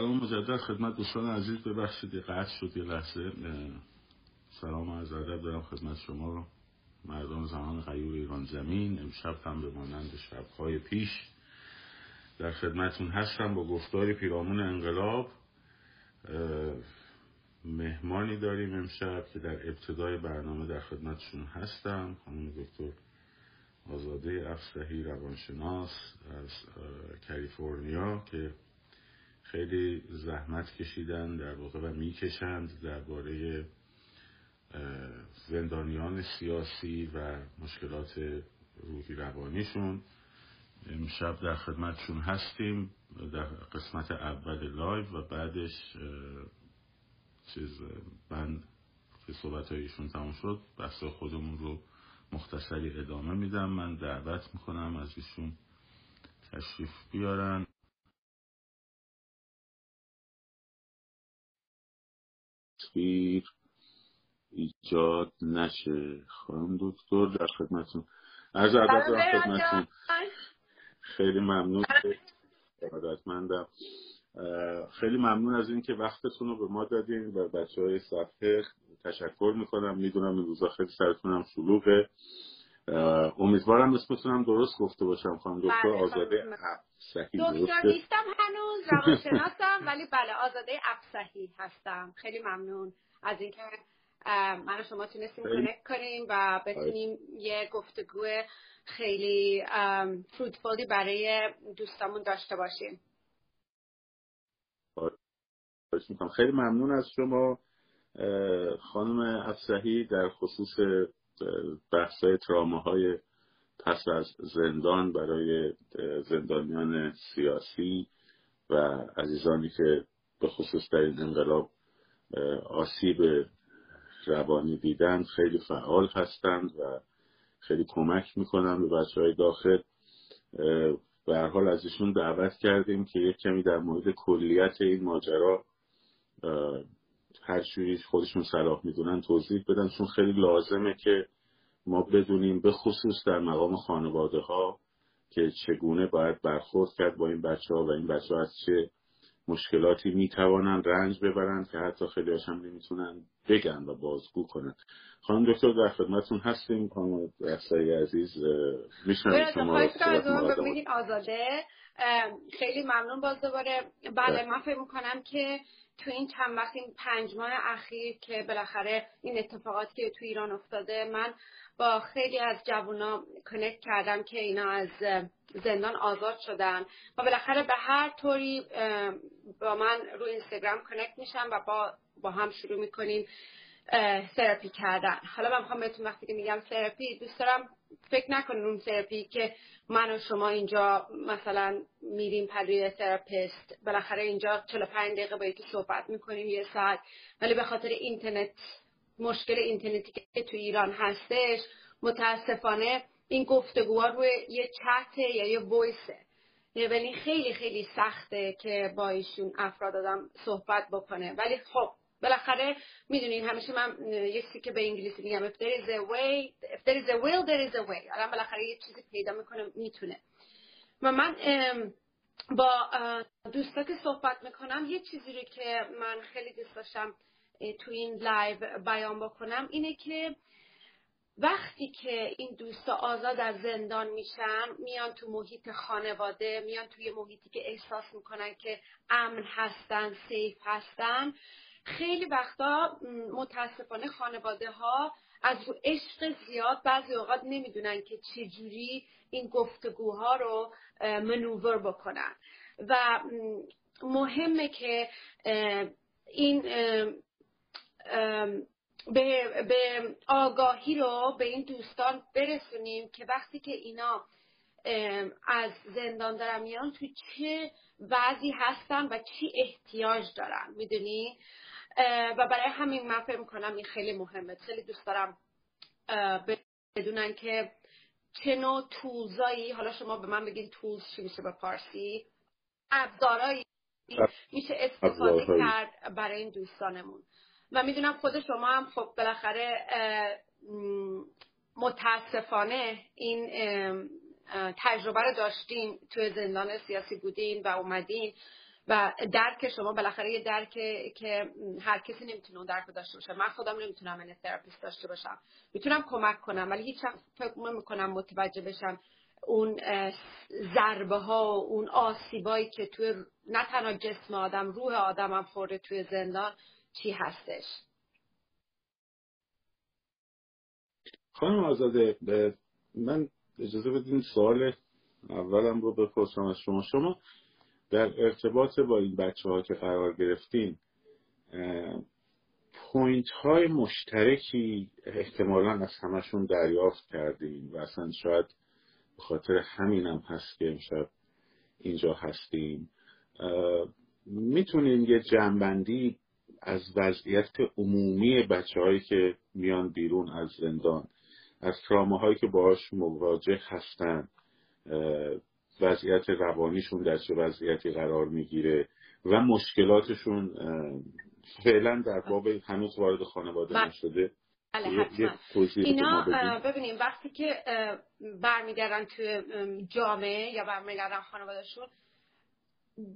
سلام مجدد خدمت دوستان عزیز. ببخشید قطع شد یه لحظه. سلام از ادب دارم خدمت شما. مردم زمان غیور ایران زمین امشب هم به مانند شبهای پیش در خدمتون هستم با گفتاری پیرامون انقلاب. مهمانی داریم امشب که در ابتدای برنامه در خدمتشون هستم. خانم دکتر آزاده افسحی روانشناس از کالیفرنیا که خیلی زحمت کشیدن در واقع و می‌کشند درباره زندانیان سیاسی و مشکلات روحی روانیشون. امشب در خدمتشون هستیم در قسمت اول لایو و بعدش چیز من که صحبت هایشون تموم شد بحث خودمون رو مختصری ادامه میدم. من دعوت می‌کنم از ایشون تشریف بیارن. تصویر ایجاد نشه. خانم دکتر در خدمتون از ادب در خدمتون خیلی ممنون. ارادتمندم خیلی ممنون از اینکه وقتتون رو به ما دادین و بچه های صفحه تشکر می‌کنم. می‌دونم این روزا خیلی سرتونم شلوغه. امیدوارم اسمتونم درست گفته باشم خانم دکتر. بله، آزاده صحیح دکتر نیستم هنوز روانشناسم ولی بله آزاده افسحی هستم. خیلی ممنون از اینکه من و شما تونستیم کنکت کنیم و بتونیم یه گفتگو خیلی فروتفولی برای دوستامون داشته باشیم. خیلی ممنون از شما خانم افسحی در خصوص بحث تراماهای پس از زندان برای زندانیان سیاسی و عزیزانی که به خصوص در این انقلاب آسیب روانی دیدن خیلی فعال هستند و خیلی کمک می‌کنن به بچه های داخل به هر حال از ایشون دعوت کردیم که یک کمی در مورد کلیت این ماجرا هر جوری خودشون صلاح می‌دونن توضیح بدن چون خیلی لازمه که ما بدونیم به خصوص در مقام خانواده ها که چگونه باید برخورد کرد با این بچه ها و این بچه ها از چه مشکلاتی می‌توانند رنج ببرند که حتی خیلی هم نمی‌تونن بگن و بازگو کنند. خانم دکتر در خدمتون هستیم. خانم رفسایی عزیز میشنم شما آزاده. خیلی ممنون باز دوباره. بله. من فکر می‌کنم که تو این چند وقت این پنج ماه اخیر که بالاخره این اتفاقاتی که تو ایران افتاده من با خیلی از جوونا کنکت کردم که اینا از زندان آزاد شدن. و بالاخره به هر طوری با من رو اینستاگرام کنکت میشم و با, با هم شروع می‌کنیم سرپی کردن. حالا من می‌خوام بهتون وقتی که میگم سرپی دوست دارم فکر نکنین اون سرپی که من و شما اینجا مثلا میریم private therapist بالاخره اینجا 45 دقیقه با یکی صحبت می‌کنیم یه ساعت. ولی به خاطر اینترنت مشکل اینترنتی که تو ایران هستش متاسفانه این گفتگوها روی یه چت یا یه voice ه ولی خیلی خیلی سخته که با ایشون افراد آدم صحبت بکنه. ولی خب بالاخره می‌دونین همیشه من یکی که به انگلیسی میگم if there is a way if there is a will there is a way. بالاخره یه چیزی پیدا می‌کنه می‌تونه. و من با دوستا که صحبت می‌کنم یه چیزی رو که من خیلی دوست داشتم تو این لایو بیان بکنم اینه که وقتی که این دوستا آزاد از زندان میشن میان تو محیط خانواده میان توی محیطی که احساس می‌کنن که امن هستن safe هستن خیلی وقتا متاسفانه خانواده ها از رو عشق زیاد بعضی اوقات نمی‌دونن که چجوری این گفتگوها رو منوور بکنن. و مهمه که این به, به آگاهی رو به این دوستان برسونیم که وقتی که اینا از زندان دارن میان تو چه وضعی هستن و چی احتیاج دارن می‌دونی؟ و برای همین من فکر می‌کنم این خیلی مهمه. خیلی دوست دارم بدونن که چه نوع تولزایی حالا شما به من بگین تولز چی میشه به پارسی ابزارهایی. میشه استفاده کرد برای این دوستانمون. و می‌دونم خود شما هم خب بالاخره متاسفانه این تجربه رو داشتین توی زندان سیاسی بودین و اومدین و درک شما بالاخره یه درک که هر کسی نمی‌تونه اون درک داشته باشه. من خودم نمی‌تونم من تراپیست داشته باشم. می‌تونم کمک کنم ولی هیچ فکر نمی‌کنم متوجه بشم اون ضربه ها و اون آسیبایی که توی نه تنها جسم آدم روح آدم هم خورده توی زندان. چی هستش. خانم آزاده من اجازه بدین سوال اولم رو بپرسم از شما. شما در ارتباط با این بچه ها که قرار گرفتین پوینت های مشترکی احتمالا از همشون دریافت کردیم و اصلا شاید به خاطر همینم هست که امشب اینجا هستیم می‌تونیم یه جنبندی از وضعیت عمومی بچه هایی که میان بیرون از زندان از تراماهایی که باهاش مواجه هستن وضعیت روانیشون در چه وضعیتی قرار می‌گیره و مشکلاتشون فعلا در باب هنوز وارد خانواده بله. نشده. بله اینا ببینیم وقتی که برمیگردن توی جامعه یا برمیگردن خانوادهشون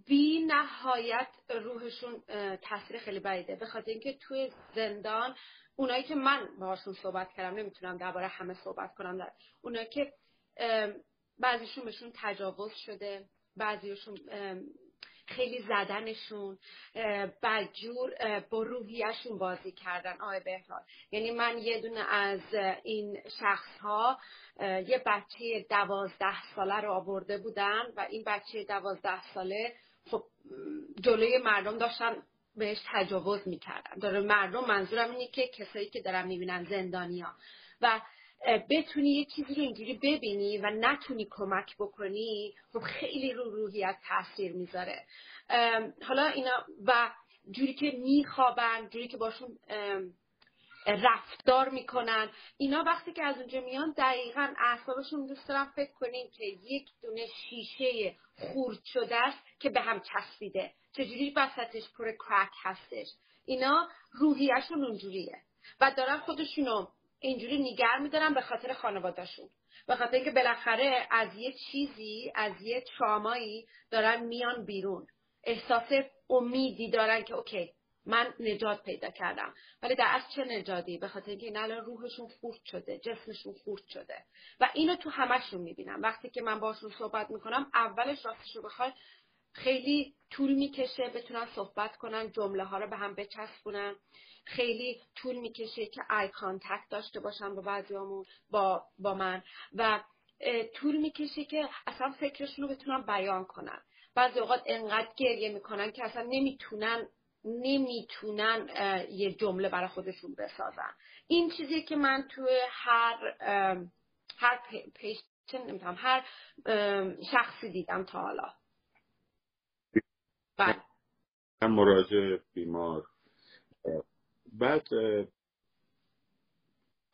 بی نهایت روحشون تاثیر خیلی بعیده. به خاطر اینکه توی زندان اونایی که من باهاشون صحبت کردم نمی‌تونم درباره همه صحبت کنم در اونایی که بعضیشون بهشون تجاوز شده بعضیشون خیلی زدنشون بدجور با روحیشون بازی کردن آقای بهراد یعنی من یه دونه از این شخص ها یه بچه دوازده ساله رو آورده بودن و این بچه دوازده ساله خب جلوی مردم داشتن بهش تجاوز می‌کردن. داره مردم منظورم اینه که کسایی که دارن می‌بینن زندانیا و بتونی یه چیزی رو اینجوری ببینی و نتونی کمک بکنی خب خیلی رو روحیت تاثیر می‌ذاره. حالا اینا و جوری که میخوابن جوری که باشون رفتار می‌کنن اینا وقتی که از اونجا میان دقیقا اعصابشون دوست دارم فکر کنین که یک دونه شیشه خورد شده است که به هم چسبیده. چجوری وسطش پر کرک هستش؟ اینا روحیشون اونجوریه. و دارن خودشونو اینجوری نیگر میدارن به خاطر خانوادهشون. به خاطر اینکه بالاخره از یه چیزی از یه ترامایی دارن میان بیرون. احساس امیدی دارن که اوکی من نجات پیدا کردم. ولی در از چه نجاتی؟ به خاطر اینکه این الان روحشون خورد شده جسمشون خورد شده. و اینو تو همشون می‌بینم. وقتی که من باشون صحبت می‌کنم اولش راستش رو بخوای خیلی طول می‌کشه بتونن صحبت کنن جمله ها رو به هم بچسبونن. خیلی طول می‌کشه که eye contact داشته باشن با بعضیامون با, با من. و طول می‌کشه که اصلا فکرشون رو بتونن بیان کنن. بعضی اوقات انقدر گریه می‌کنن که اصلا نمی‌تونن نمی‌تونن یه جمله برای خودشون بسازن. این چیزی که من توی هر هر نمی‌تونم هر شخصی دیدم تا حالا. بله. مراجع بیمار. بعد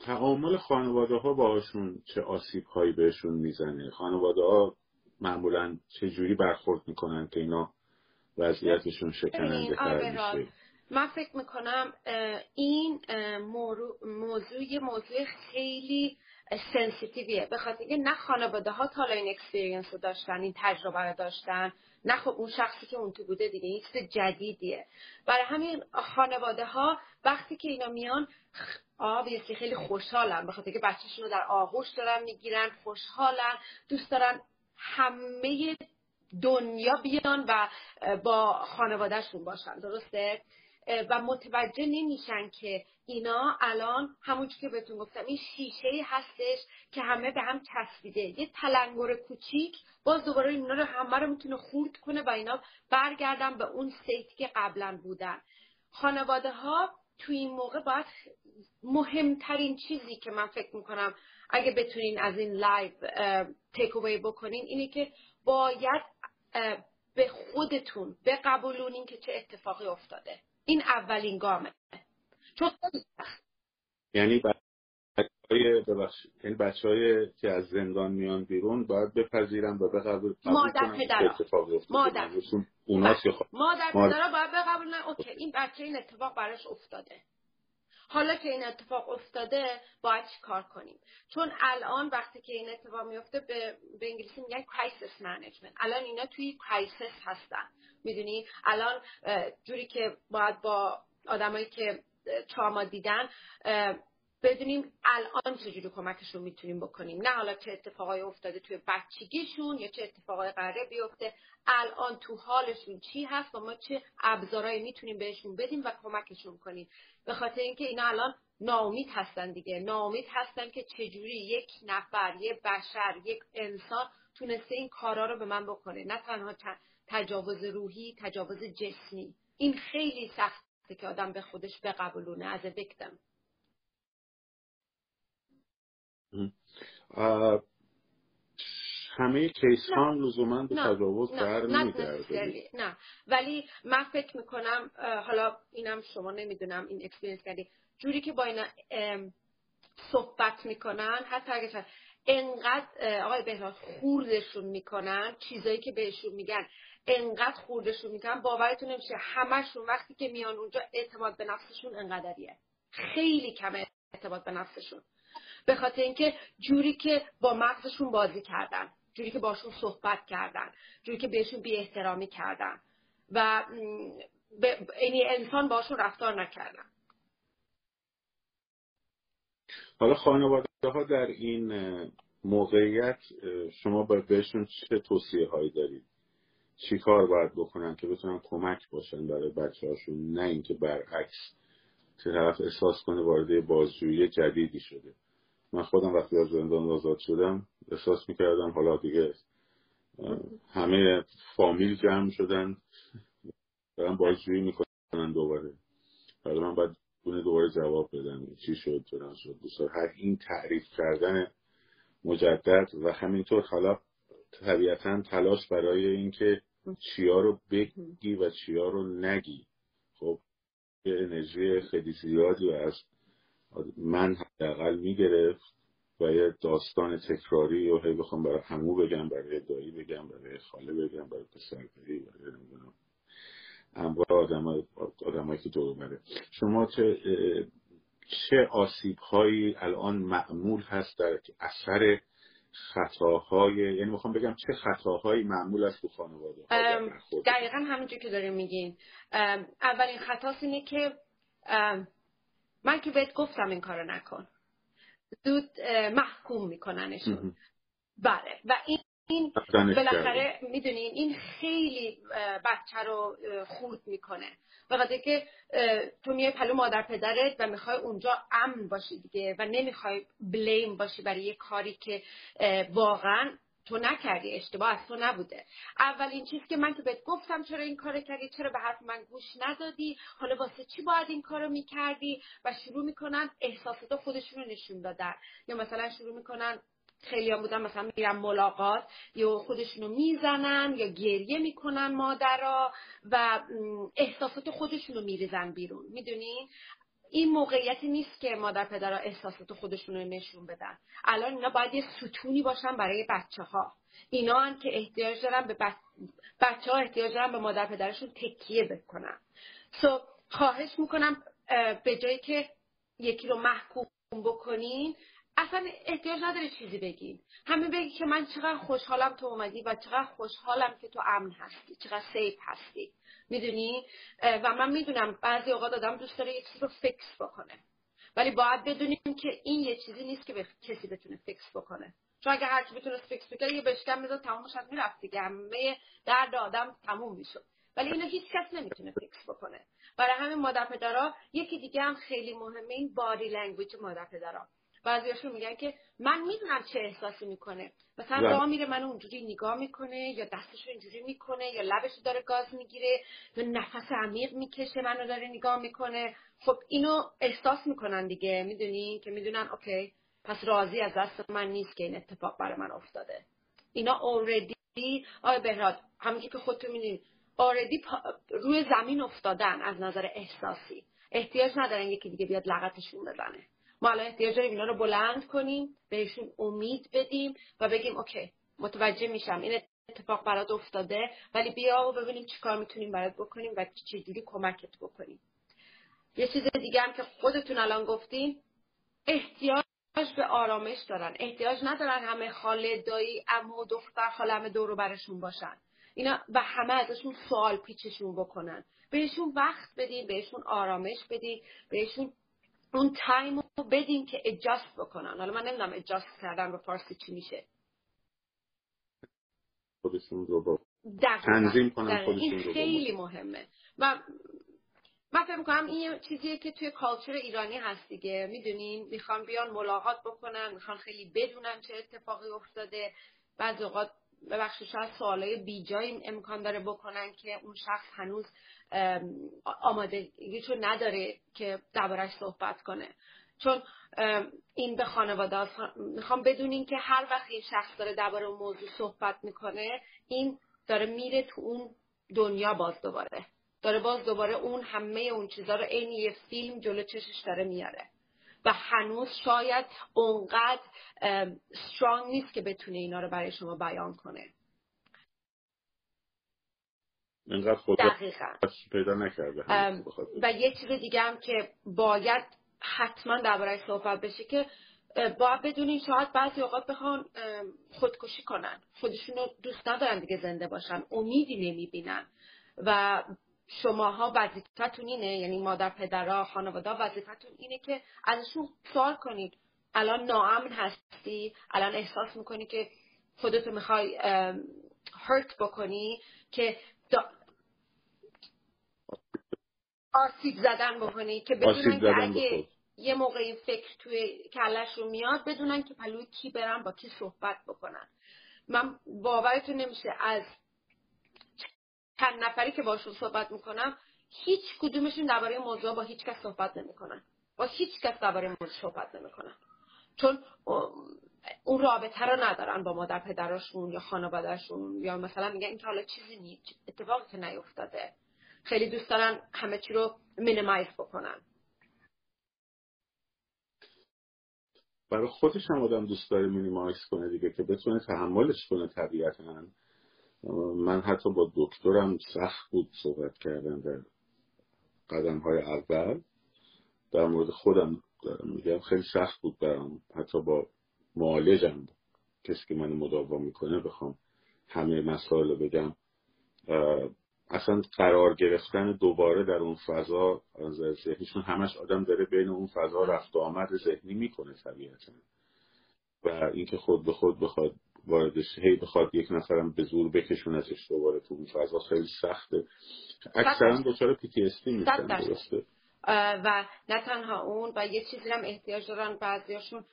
تعامل خانواده ها باشون چه آسیب هایی بهشون می‌زنه؟ خانواده ها معمولا چه جوری برخورد می‌کنن که اینا وضعیتشون شکننده تر میشه؟ من فکر می‌کنم این موضوع یه موضوع خیلی sensitive یه. به خاطر اینکه نه خانواده ها تا این experience رو داشتن این تجربه رو داشتن. نه خب اون شخصی که اون تو بوده دیگه این چیز جدیدیه. برای همین خانواده ها وقتی که اینا میان obviously خیلی خوشحالن به خاطر که بچهشون رو در آغوش دارن می‌گیرن خوشحالن دوست دارن همه دنیا بیان و با خانوادهشون باشن درسته؟ و متوجه نمیشن که اینا الان همون که بهتون گفتم این شیشه هستش که همه به هم چسبیده. یه تلنگر کوچیک باز دوباره اینا رو همه رو می‌تونه خورد کنه و اینا برگردن به اون state ی که قبلا بودن. خانواده ها توی این موقع باید مهمترین چیزی که من فکر می‌کنم اگه بتونین از این لایو take بکنین اینه که باید به خودتون بقبولونین که چه اتفاقی افتاده. این اولین گامه. چون یعنی بچهای یعنی بچه که از زندان میان بیرون باید بپذیرن و بقبول مادر پدرها. مادر مادر پدرها باید بقبولن OK این بچه این اتفاق براش افتاده. حالا که این اتفاق افتاده باید چی کار کنیم؟ چون الان وقتی که این اتفاق میفته به, به انگلیسی میگن crisis management الان اینا توی crisis هستن. می‌دونی؟ الان جوری که باید با آدمایی که تراما دیدن بدونیم الان چجوری کمکشون می‌تونیم بکنیم. نه حالا چه اتفاقای افتاده توی بچگیشون یا چه اتفاقای قراره بیفته. الان تو حالشون چی هست و ما چه ابزارهایی می‌تونیم بهشون بدیم و کمکشون کنیم. به خاطر اینکه اینا الان ناامید هستن دیگه. ناامید هستن که چجوری یک نفر یک بشر یک انسان تونسته این کارا رو به من بکنه. نه تنها تجاوز روحی تجاوز جسمی. این خیلی سخته که آدم به خودش بقبولونه. as victim. همه case ها هم لزوما به تجاوز بر نه ولی من فکر می‌کنم حالا اینم شما نمی‌دونم این experience کردی. جوری که با اینا صحبت می‌کنن حتی اگه انقدر آقای بهراد خوردشون می‌کنن چیزایی که بهشون میگن. انقدر خوردشون می‌کنن باورتون نمیشه همشون وقتی که میان اونجا اعتماد به نفسشون انقدریه. خیلی کم اعتماد به نفسشون. به خاطر اینکه جوری که با مغزشون بازی کردن جوری که باشون صحبت کردن جوری که بهشون بی احترامی کردن و یعنی انسان باشون رفتار نکردن. حالا خانواده ها در این موقعیت شما باید بهشون چه توصیه هایی دارید؟ چی کار باید بکنن که بتونن کمک باشن برای بچه هاشون نه اینکه برعکس که طرف احساس کنه وارد بازجویی جدیدی شده. من خودم وقتی از زندان آزاد شدم احساس می‌کردم حالا دیگه همه فامیل جمع شدن دارن بازجویی می‌کنن دوباره. حالا من باید دوباره جواب بدم چی شد فلان شد هر این تعریف کردن مجدد و همینطور حالا طبیعتا تلاش برای اینکه چیا رو بگی و چیا رو نگی. خب یه انرژی خیلی زیادی از من حداقل می‌گرفت و یه داستان تکراری و هی بخوام برای همو بگم برای دایی بگم برای خاله بگم برای پسر برای نمی‌دونم. انواع آدم آدمایی که دور بره شما چه چه آسیب هایی الان معمول هست در اثر خطاهای یعنی می‌خوام بگم چه خطاهایی معمول است تو خانواده دقیقا همینجور که داریم میگین. اولین خطاست اینه که من که بهت گفتم این کارو نکن. زود محکوم میکننشون. بله. و این این بالاخره می‌دونین این خیلی بچه رو خورد می‌کنه. به که تو میای پلو مادر پدرت و می‌خوای اونجا امن باشی دیگه و نمی‌خوای بلیم باشی برای یه کاری که واقعا تو نکردی. اشتباه از تو نبوده. اولین چیز که من که بهت گفتم چرا این کار کردی چرا به حرف من گوش ندادی حالا واسه چی باید این کارو می‌کردی؟ و شروع می‌کنن احساسات خودشون رو نشون دادن یا مثلا شروع می‌کنن خیلی هم بودن مثلا میرن ملاقات یا خودشونو می‌زنن یا گریه می‌کنن مادرها و احساسات خودشونو میریزن بیرون. می‌دونین این موقعیتی نیست که مادر پدرها احساسات خودشون رو نشون بدن. الان اینا باید یه ستونی باشن برای بچه ها اینا هم که احتیاج دارن به بچه ها احتیاج دارن به مادر پدرشون تکیه بکنن. سو خواهش می‌کنم به جایی که یکی رو محکوم بکنین. اصلا احتیاج نداره چیزی بگین همه بگی که من چقدر خوشحالم تو اومدی و چقدر خوشحالم که تو امن هستی چقدر سیف هستی. می‌دونی؟ و من می‌دونم بعضی اوقات آدم دوست داره یه چیزی رو فکس بکنه. ولی باید بدونیم که این یه چیزی نیست که کسی بتونه فکس بکنه. چون اگه هرچی بتونه فکس بکنه یه بشکم می‌زد تمامش از می‌رفت دیگه. همه درد آدم تموم می‌شد ولی اینو هیچ کس نمی‌تونه fix بکنه. برای همین مادر پدرها یکی دیگه هم خیلی مهمه این body language مادر پدرها بعضیاشون میگن که من می‌دونم چه احساسی می‌کنه. مثلا راه میره من اونجوری نگاه می‌کنه یا دستش اینجوری می‌کنه یا لبش داره گاز می‌گیره یا نفس عمیق می‌کشه منو داره نگاه می‌کنه. خب اینو احساس می‌کنن دیگه می‌دونی؟ که می‌دونن OK پس راضی از دست من نیست که این اتفاق برای من افتاده. اینا اوردی آقای بهراد همونجور که خودتون می‌دونید اوردی روی زمین افتادن از نظر احساسی. احتیاج ندارن یکی دیگه بیاد لغتشون بزنه. ما الان احتیاج داریم اینا رو بلند کنیم بهشون امید بدیم و بگیم اوکی متوجه میشم این اتفاق برات افتاده ولی بیا و ببینیم چیکار می‌تونیم برات بکنیم و چجوری کمکت بکنیم. یه چیز دیگه هم که خودتون الان گفتین احتیاج به آرامش دارن. احتیاج ندارن همه خاله دایی امو دختر خاله همه دورو برشون باشن. اینا و همه ازشون سوال پیچشون بکنن. بهشون وقت بدین بهشون آرامش بدین بهشون اون تایم رو بدین که اجاست بکنن. حالا من نمی‌دونم اجاست کردن به فارسی چی میشه. خودشون رو با تنظیم کنن خودشون رو خیلی مهمه. و من فکر می‌کنم این یه چیزیه که توی کالچر ایرانی هست دیگه. می‌دونین می‌خوان بیان ملاقات بکنن می‌خوان خیلی بدونن چه اتفاقی افتاده. بعض اوقات ببخشید شاید سوالای بیجایی امکان داره بکنن که اون شخص هنوز آمادگیشو نداره که دربارش صحبت کنه. چون این به خانواده می‌خوام بدونین که هر وقت این شخص داره درباره اون موضوع صحبت می‌کنه این داره میره تو اون دنیا باز دوباره. داره باز دوباره اون همه اون چیزا رو عین یه فیلم جلو چشش داره میاره. و هنوز شاید اونقدر سترانگ نیست که بتونه اینا رو برای شما بیان کنه. اینقدر خود پیدا نکرده و یه چیز دیگه هم که باید حتما درباره صحبت بشه که باید بدونین شاید بعضی اوقات بخوان خودکشی کنن. خودشون رو دوست ندارن دیگه زنده باشن. امیدی نمی‌بینن. و شماها وظیفتون اینه یعنی مادر پدرها خانواده وظیفتون اینه که ازشون سوال کنید. الان ناامن هستی؟ الان احساس می‌کنی که خودتو می‌خوای هرت بکنی؟ که آسیب زدن بکنی که بدونن که اگه یه موقع این فکر توی کلش رو میاد بدونن که پلوی کی برن با کی صحبت بکنن. من باورتون نمیشه از چند نفری که باشون صحبت می‌کنم هیچ کدومشون درباره موضوع با هیچ کس صحبت نمی‌کنن. با هیچ کس درباره موضوع صحبت نمی‌کنن. چون اون رابطه رو ندارن با مادر پدرشون یا خانوادهشون یا مثلا میگن این که حالا چیزی نیست اتفاقی که نیفتاده. خیلی دوست دارن همه چی رو مینیمایز بکنن. برای خودش هم آدم دوست داره مینیمایز کنه دیگه که بتونه تحملش کنه طبیعتا. من حتی با دکترم سخت بود صحبت کردن در قدم های اول. در مورد خودم دارم میگم خیلی سخت بود برام. حتی با معالجم کسی که من مداوا می‌کنه بخوام همه مسائل رو بگم. اصلا قرار گرفتن دوباره در اون فضا از ذهنیشون همش آدم داره بین اون فضا رفت و آمد ذهنی می‌کنه طبیعتا. و اینکه خود به خود بخواد واردش هی بخواد یک نفرم به زور بکشونتش دوباره تو اون فضا خیلی سخته. اکثرا دچار پی تی استی میشن درسته؟ و نه تنها اون و یه چیزی هم احتیاج دارن بعضیاشون.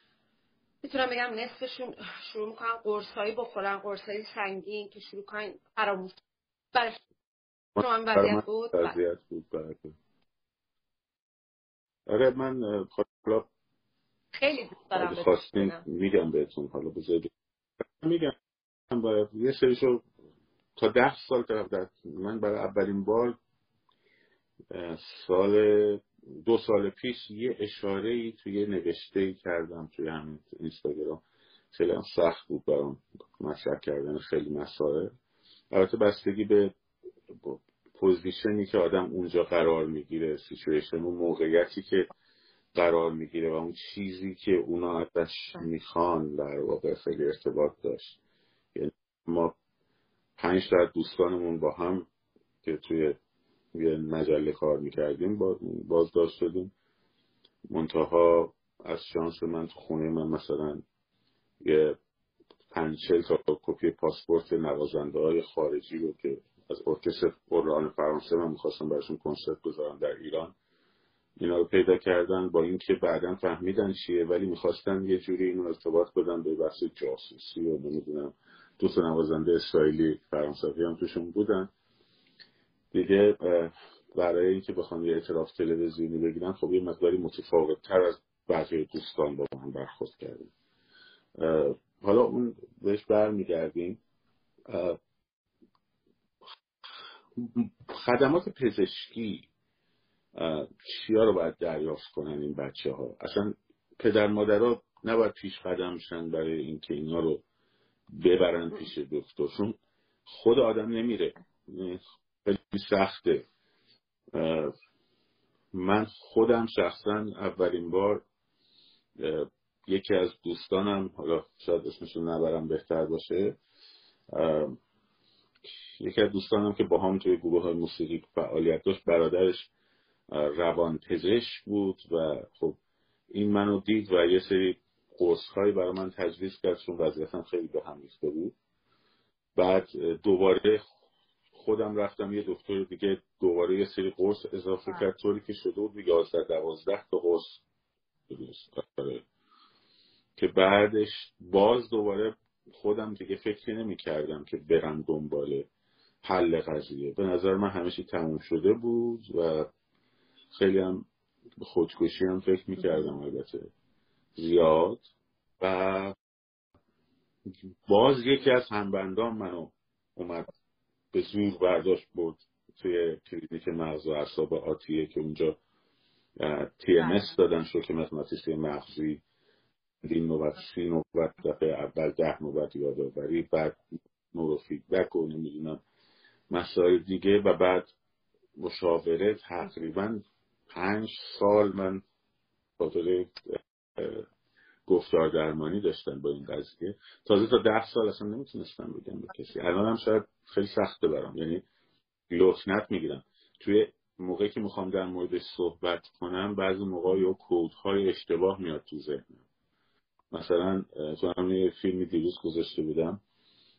می‌تونم بگم نصفشون شروع می‌کنن قرصایی بخورن قرصایی سنگین که شروع کنن فراموش. شما وضعیت بود؟ وضعیت بود آره من حالا خیلی دوست دارم میگم بهتون حالا بذارید. میگم باید یه سریشو تا ده سال طرف من برای اولین بار سال دو سال پیش یه اشاره ای توی یه نوشته ای کردم توی همین اینستاگرام. خیلی هم سخت بود برام مطرح کردن خیلی مسائل. البته بستگی به position ی که آدم اونجا قرار می‌گیره سیچویشن و موقعیتی که قرار می‌گیره و اون چیزی که اونا ازش می‌خوان در واقع خیلی ارتباط داشت. یعنی ما پنج تا دوستانمون با هم که توی یه مجله کار می‌کردیم بازداشت شدیم. منتها از شانس من تو خونه من مثلا یه پنچل تا کپی پاسپورت نوازنده های خارجی رو که از ارکستر قرآن فرانسه من می‌خواستم براشون کنسرت بذارم در ایران. اینا رو پیدا کردن با اینکه بعدا فهمیدن چیه ولی می‌خواستن یه جوری اینو ارتباط بدن به بحث جاسوسی و نمی‌دونم دو تا نوازنده اسرائیلی فرانسوی هم توشون بودن. دیگه برای اینکه بخوام یه اعتراف تلویزیونی بگیرن خب یه مقداری متفاوت تر از بعضی دوستان با من برخورد کردیم حالا اون بهش برمیگردیم. خدمات پزشکی چیا رو باید دریافت کنن این بچه ها اصلا پدر مادرها نباید پیش قدم شن برای اینکه اینا رو ببرن پیش دکتر چون خود آدم نمیره. خیلی سخته. من خودم شخصا اولین بار یکی از دوستانم حالا شاید اسمشون نبرم بهتر باشه یکی از دوستانم که با هم توی گروه های موسیقی فعالیت داشت برادرش روان پزشک بود و خب این منو دید و یه سری قرص هایی برای من تجویز کرد چون وضعیتم خیلی به هم ریخته بود بعد دوباره خودم رفتم یه دکتر دیگه دوباره یه سری قرص اضافه کرد طوری که شده بود 11 12 تا قرص آره. که بعدش باز دوباره خودم دیگه فکر نمی کردم که برم دنبال حل قضیه. به نظر من همیشه تموم شده بود و خیلی هم خودکشی هم فکر می‌کردم البته زیاد. و باز یکی از همبندان منو اومد به زور برداشت بود توی کلینیک مغز و اعصاب آتیه که اونجا TMS دادن شوک مغناطیسی مغزی. نوبت سی نوبت دفعه اول ده نوبت یادآوری بعد نورو فیدبک و نمی‌دونم مسائل دیگه و بعد مشاوره تقریبا پنج سال من خاطر گفتار درمانی داشتن با این قضیه. تازه تا ده سال اصلا نمی‌تونستم بگم به کسی. الان هم شاید خیلی سخته برام. یعنی لکنت می‌گیرم. توی موقعی که می‌خوام در موردش صحبت کنم بعضی موقع یا کودهای اشتباه میاد تو ذهنم. مثلا تو هم یه فیلمی دیروز گذاشته بودم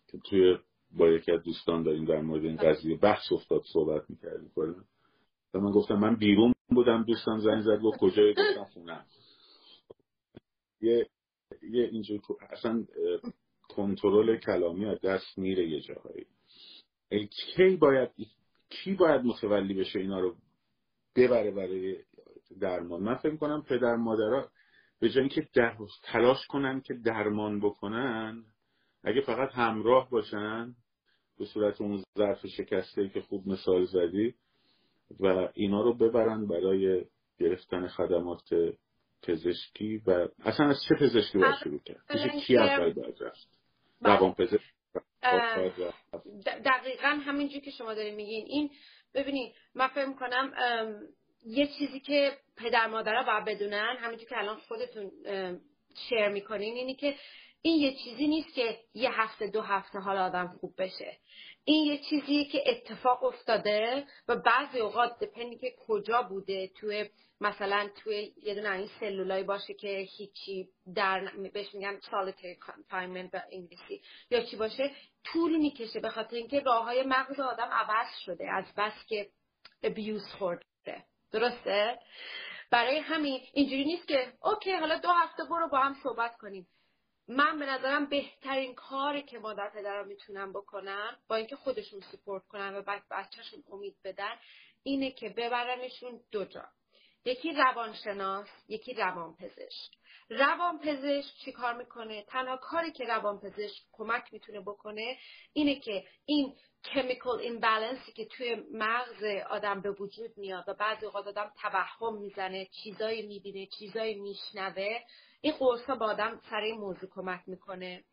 که توی با یکی از دوستان داریم در مورد این قضیه بحث افتاد صحبت می‌کردیم و من گفتم من بیرون بودم دوستم زنگ زد گفت کجای گفتم خونم یه یه اینجور اصلا کنترل کلامی از دست میره یه جاهایی. کی باید کی باید متولی بشه اینا رو ببره برای درمان؟ من فکر کنم پدر مادرها به جای اینکه در... تلاش کنن که درمان بکنن اگه فقط همراه باشن به صورت اون ظرف شکسته که خوب مثال زدی و اینا رو ببرن برای گرفتن خدمات پزشکی و اصلا از چه پزشکی باید شروع کرد؟ کی اول باید رفت؟ روان پزشک دقیقا همینجور که شما دارین میگین. این ببینید من فکر کنم یه چیزی که پدر مادرها باید بدونن همینجور که الان خودتون شیر می‌کنین اینی که این یه چیزی نیست که یه هفته دو هفته حال آدم خوب بشه. این یه چیزیه که اتفاق افتاده و بعضی اوقات دپنی که کجا بوده توی مثلا توی یه دونه این سلولایی باشه که هیچی در بهش میگن solitary confinement به انگلیسی. یا چی باشه؟ طول می‌کشه به خاطر اینکه راه های مغز آدم عوض شده از بس که ابیوز خورده. درسته؟ برای همین اینجوری نیست که اوکی حالا دو هفته برو با هم صحبت کنیم. من به نظرم بهترین کاری که مادر پدرها می‌تونن بکنن با اینکه خودشون سپورت کنن و بعد بچهشون امید بدن اینه که ببرنشون دو جا. یکی روانشناس یکی روانپزشک. روانپزشک چی کار می‌کنه؟ تنها کاری که روانپزشک کمک می‌تونه بکنه اینه که این chemical imbalance که توی مغز آدم به وجود میاد و بعضی اوقات آدم توهم می‌زنه چیزایی می‌بینه چیزایی میشنوه این قرص ها با آدم سر این موضوع کمک می‌کنه.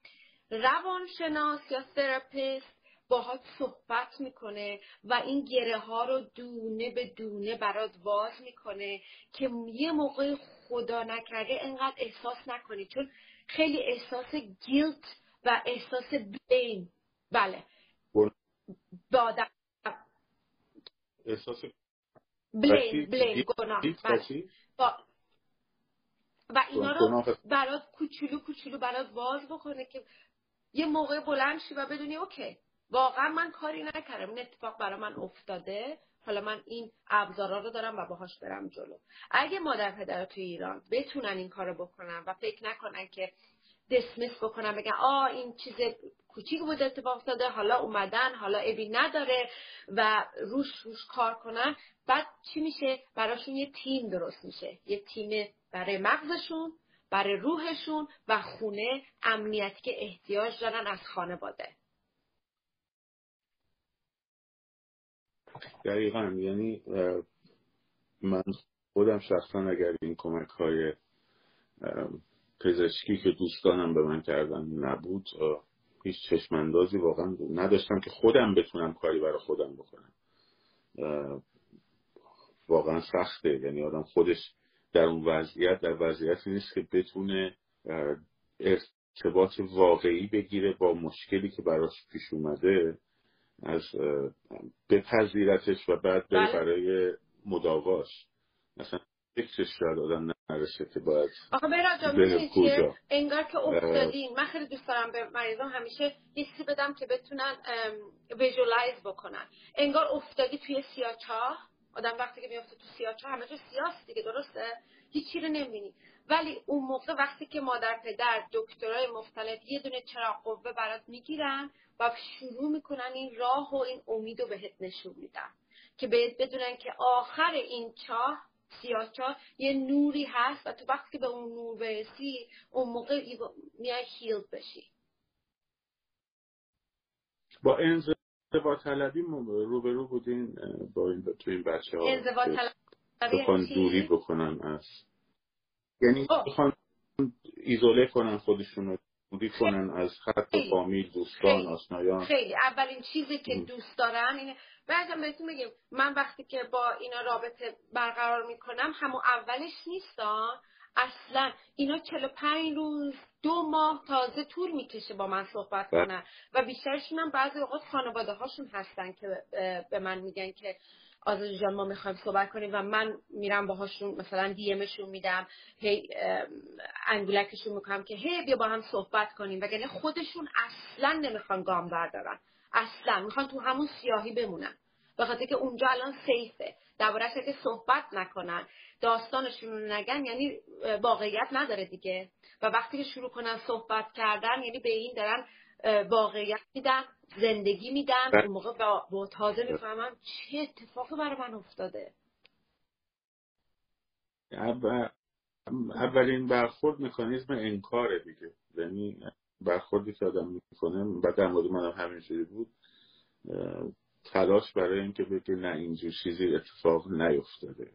روانشناس یا تراپیست باهات صحبت می‌کنه و این گره ها رو دونه به دونه برات باز می‌کنه که یه موقع خدا نکرده انقدر احساس نکنی. چون خیلی احساس گیلت و احساس بلیم بله. با احساس بلیم بلیم گناه. بله. و اینا رو برات کوچولو کوچولو برات باز بکنه که یه موقع بلند شی و بدونی اوکی. واقعا من کاری نکردم. این اتفاق برای من افتاده. حالا من این ابزارا رو دارم و باهاش برم جلو. اگه مادر پدر تو ایران بتونن این کارو بکنن و فکر نکنن که دسمس بکنن بگن آ این چیز کوچیک بود اتفاق افتاده حالا اومدن حالا ابی نداره و روش روش کار کنن. بعد چی میشه؟ براشون یه تیم درست میشه. یه تیم برای مغزشون برای روحشون و خونه امنیتی که احتیاج دارن از خانواده. دقیقا. یعنی من خودم شخصا اگر این کمک های پزشکی که دوستانم به من کردن نبود هیچ چشماندازی واقعا نداشتم که خودم بتونم کاری برای خودم بکنم. واقعا سخته. یعنی آدم خودش در اون وضعیت در وضعیتی نیست که بتونه ارتباط واقعی بگیره با مشکلی که براش پیش اومده از بپذیرتش و بعد بره بله. برای مداواش. مثلا فکرش شاید آدم نرسه که باید آخه بیراجا بره می‌دونی کجا. انگار که افتادین من خیلی دوست دارم به مریضان همیشه حسی بدم که بتونن ویژوالایز بکنن. انگار افتادی توی سیاچاه آدم وقتی که میفته تو سیاچاه همه جا سیاست دیگه درسته؟ هیچی رو نمی‌بینی. ولی اون موقع وقتی که مادر پدر دکترای مختلف یه دونه چراغ قوه برات می‌گیرن و شروع می‌کنن این راه و این امید رو بهت نشون میدن. که بهت بدونن که آخر این چاه سیاه چاه یه نوری هست و تو وقتی که به اون نور برسی اون موقع میای هیل بشی با انزوا طلبی روبرو بودین با این تو این بچه ها انزوا طلبی بخوان؟ دوری بکنن از یعنی خب. بخوان ایزوله کنن خودشون رو دوری کنن از خط خیلی. فامیل دوستان. آشنایان خیلی اولین چیزی که. دوست دارن اینه بعدم بهتون بگیم من وقتی که با اینا رابطه برقرار می‌کنم همون اولش نیستان اصلا اینا 45 روز دو ماه تازه طول می‌کشه با من صحبت بله. کنن و بیشترشون هم بعضی اوقات خانواده هاشون هستن که به من میگن که آزادی جان ما می‌خوایم صحبت کنیم و من میرم باهاشون مثلا دیمشون میدم هی انگولکشون می‌کنم که هی بیا با هم صحبت کنیم. وگرنه خودشون اصلا نمی‌خوان گام بردارن. اصلا می‌خوان تو همون سیاهی بمونن. به خاطر که اونجا الان سیفه. دربارهش که صحبت نکنن. داستانشون رو نگن یعنی واقعیت نداره دیگه. و وقتی که شروع کنن صحبت کردن یعنی به این دارن واقعیت میدن زندگی میدن بله. اون موقع با, با تازه می‌فهمم چه اتفاقی برای من افتاده. اول- اولین برخورد مکانیزم انکاره دیگه. یعنی برخوردی که آدم می‌کنه و در مورد منم همینجوری بود تلاش برای اینکه بگه نه اینجور چیزی اتفاق نیفتاده.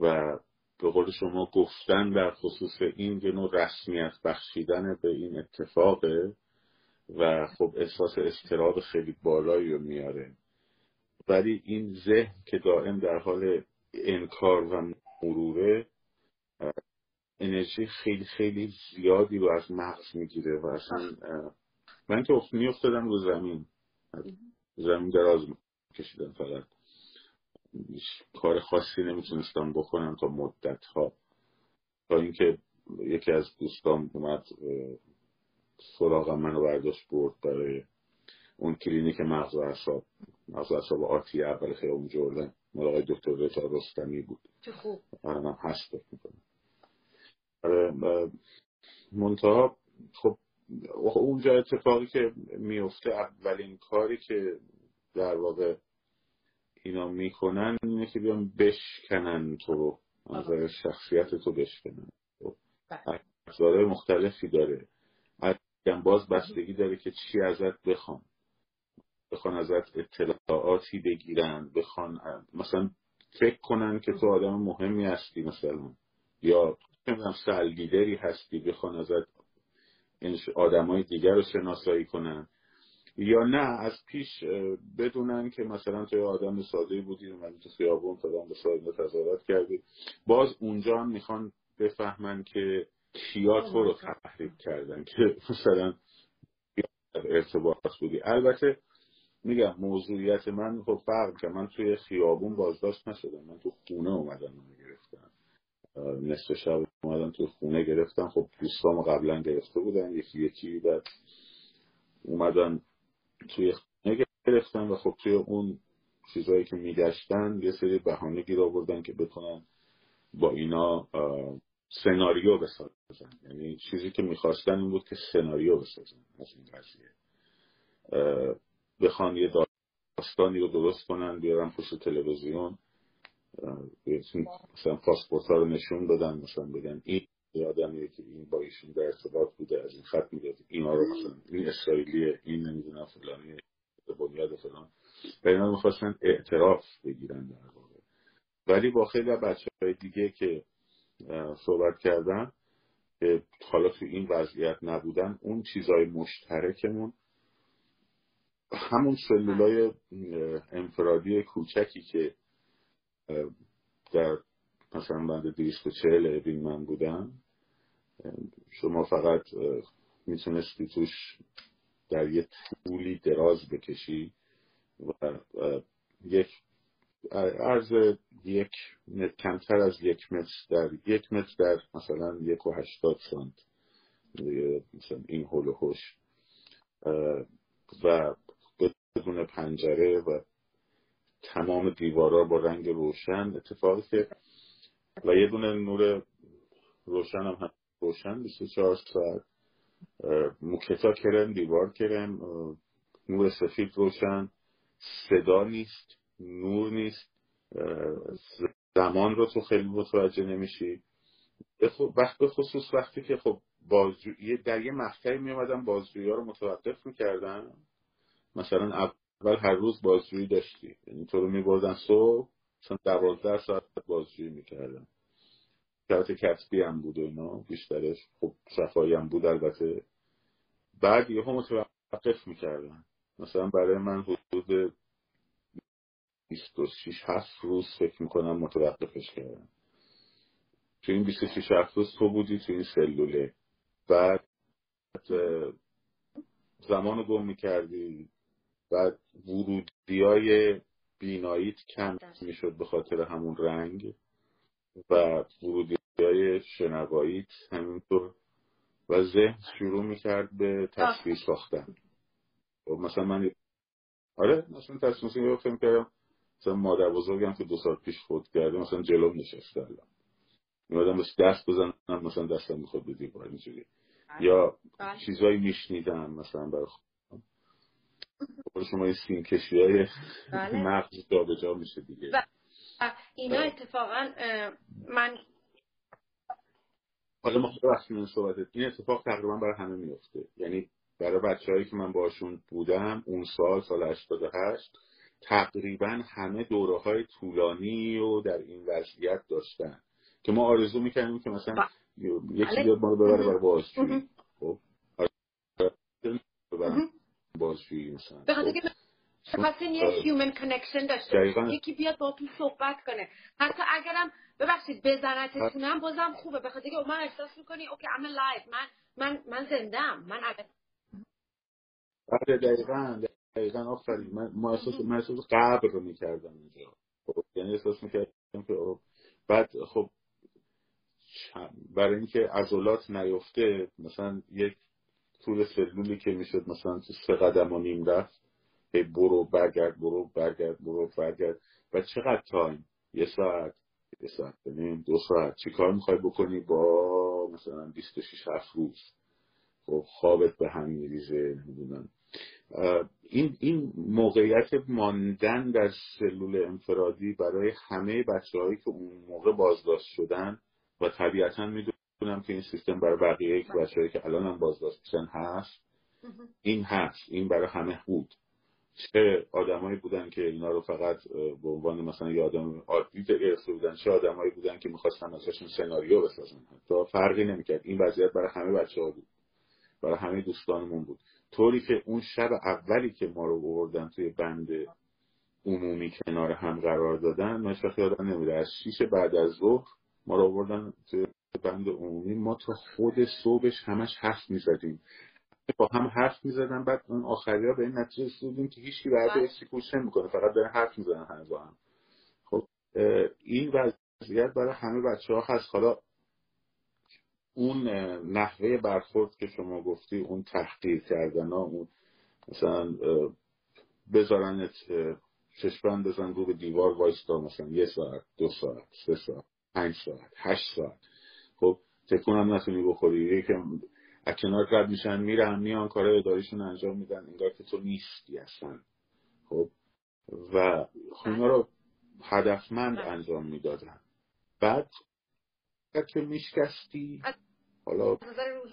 و به قول شما گفتن در خصوص این یه نوع رسمیت بخشیدن به این اتفاقه. و خب احساس استراب خیلی بالایی رو میاره. ولی این ذهن که دائم در حال انکار و مروره انرژی خیلی خیلی زیادی رو از مغز می‌گیره و اصلا من که افت- میافتادم رو زمین. زمین دراز کشیدم فقط. کار خاصی نمی‌تونستم بکنم تا مدت ها تا اینکه یکی از دوستان اومد اه، سراغم منو برداشت برد برای اون کلینیک مغز و اعصاب. مغز و اعصاب آتی اول خیابون جردن. مال آقای دکتر رضا رستمی بود. چه خوب. الانم هست فکر می‌کنم. آره منتها خب اونجا اتفاقی که میفته اولین کاری که در واقع اینا می‌کنن اینه که بیان بشکنن تو رو از. نظر شخصیت تو بشکنن. بله. ابزارهای مختلفی داره. باز بستگی داره که چی ازت بخوان. بخوان ازت اطلاعاتی بگیرن بخوان مثلا فکر کنن که تو آدم مهمی هستی مثلا. یا نمی‌دونم سلگیدری هستی بخوان ازت آدم های دیگر رو شناسایی کنن. یا نه از پیش بدونن که مثلا تو یه آدم ساده بودی اومدی تو خیابون فلان به سایده تظاهرات کردی. باز اونجا هم می‌خوان بفهمن که کیا تو رو تحریک کردن که مثلا ارتباط بودی. البته میگم موضوعیت من خب فرق که من توی خیابون بازداشت نشدم. من تو خونه اومدم منو گرفتن اه، نصف شب اومدم توی خونه گرفتم. خب دوستامو قبلا گرفته بودن یکی یکی بعد اومدن توی خونه گرفتن و خب توی اون چیزهایی که میگشتن یه سری بهانه گیر آوردن که بتونن با اینا سناریو بسازن. یعنی چیزی که می‌خواستن این بود که سناریو بسازن از این قضیه. بخوان یه داستانی رو درست کنن بیارن پشت تلویزیون. مثلا پاسپورت ها رو نشون بدن مثلا بگن این یه آدمیه که این با ایشون در ارتباط بوده از این خط می‌داد اینا رو مثلا این اسرائیلیه این نمی‌دونم فلانیه به بنیاد فلان. و اینا می‌خواستن اعتراف بگیرن در واقع. ولی با خیلی بچه های دیگه که صحبت کردن که حالا تو این وضعیت نبودن اون چیزای مشترکمون همون سلولای انفرادی کوچکی که در مثلا بند 240 اوین من بودم شما فقط می‌تونستی توش در یه طولی دراز بکشی و یک عرض یک متر کمتر از یک متر در یک متر در مثلا یک و هشتاد سانت. مثلا این هول و و بدون پنجره و تمام دیوارا با رنگ روشن. اتفاقی که و یه دونه نور روشن هم, هم روشن 24 ساعت. موکتا کرم دیوار کرم نور سفید روشن. صدا نیست. نور نیست. زمان رو تو خیلی متوجه نمیشی. به خصوص وقتی که خب بازجو... در یه مقطعی میامدن بازجویی ها رو متوقف می‌کردن. مثلا اول هر روز بازجویی داشتی. یعنی تو رو میبردن صبح مثلا دوازده ساعت بازجویی می‌کردن. شرط کسبی هم بود و اینا. بیشترش خب صفایی هم بود البته. بعد یه متوقف می‌کردن. مثلا برای من حدود 26 هفت روز فکر می‌کنم متوقفش کردن تو این 26 هفت روز تو بودی تو این سلوله. بعد زمان گم می‌کردی. بعد ورودی های بیناییت کم می‌شد به خاطر همون رنگ. و ورودی های شنواییت همینطور. و ذهن شروع می‌کرد به تصویر ساختن. خب مثلا من آره مثلا تصویر کردم مثلا مادر بزرگم که دو سال پیش خود کرده مثلا جلوم نشسته الان میادم بس دست بزنم مثلا دستم می‌خواد به دیوار اینجوری. یا بله. چیزایی میشنیدم مثلا برای خودم. خب شما این سین کشی های بله. مغز جا میشه دیگه. اینا اتفاقا من حالا ما وقتی من صحبت. این اتفاق تقریبا برای همه میفته یعنی برای بچه که من باشون بودم اون سال سال 88 تقریبا همه دوره های طولانی و در این وضعیت داشتن. که ما آرزو می‌کنیم که مثلا یکی بیاد ما رو ببره برای بازجویی. خب؟ بازجویی مثلا. خب؟ یه human connection داشته یکی بیاد با تو صحبت کنه. حتی اگرم ببخشید بزنتتونم بازم خوبه. به خاطر من احساس می‌کنی okay I'm alive من من من زندم من آره دقیقا دقیقا آفرین. من ما احساس من احساس قبر رو می‌کردم اینجا. خب یعنی احساس می‌کردم که بعد خب برای اینکه عضلات نیفته مثلا یک طول سلولی که می‌شد مثلا سه قدم و نیم رفت هی برو برگرد برو برگرد برو برگرد. و چقدر تایم؟ یه ساعت یه ساعت ببین دو ساعت. چی کار می‌خوای بکنی؟ با مثلا 26 هفت روز. خب خوابت به هم میریزه نمی‌دونم. این این موقعیت ماندن در سلول انفرادی برای همه بچه که اون موقع بازداشت شدن و طبیعتا می‌دونم که این سیستم برای بقیه یک بچه‌ای که الان هم بازداشت میشن هست. این هست. این برای همه بود. چه آدمایی بودن که اینا رو فقط به عنوان مثلا یه آدم عادی گرفته بودن چه آدمایی بودن که می‌خواستن ازشون سناریو بسازن. حتی فرقی نمی‌کرد. این وضعیت برای همه بچه ها بود. برای همه دوستانمون بود. طوری که اون شب اولی که ما رو بردن توی بند عمومی کنار هم قرار دادن من شخص یادم نمیده از شیش بعد از ظهر ما رو بردن توی بند عمومی. ما تا خود صبحش همش حرف می‌زدیم. با هم حرف می‌زدن بعد اون آخری ها به این نتیجه رسیدیم که هیچی بعد بله. استیکوش نمی‌کنه. فقط داره حرف می‌زنن همه با هم. خب این وضعیت برای همه بچه ها هست. حالا اون نحوه برخورد که شما گفتی اون تحقیر کردن ها اون مثلا بذارن چشمن بزن رو به دیوار وایستا مثلا یه ساعت دو ساعت سه ساعت پنج ساعت هشت ساعت. خب تکون هم نتونی بخوری. که از کنار رد میشن میرن میان کارهای اداریشون انجام میدن. انگار که تو نیستی اصلا. خب و خونه رو هدفمند انجام می‌دادن. بعد که میشکستی حالا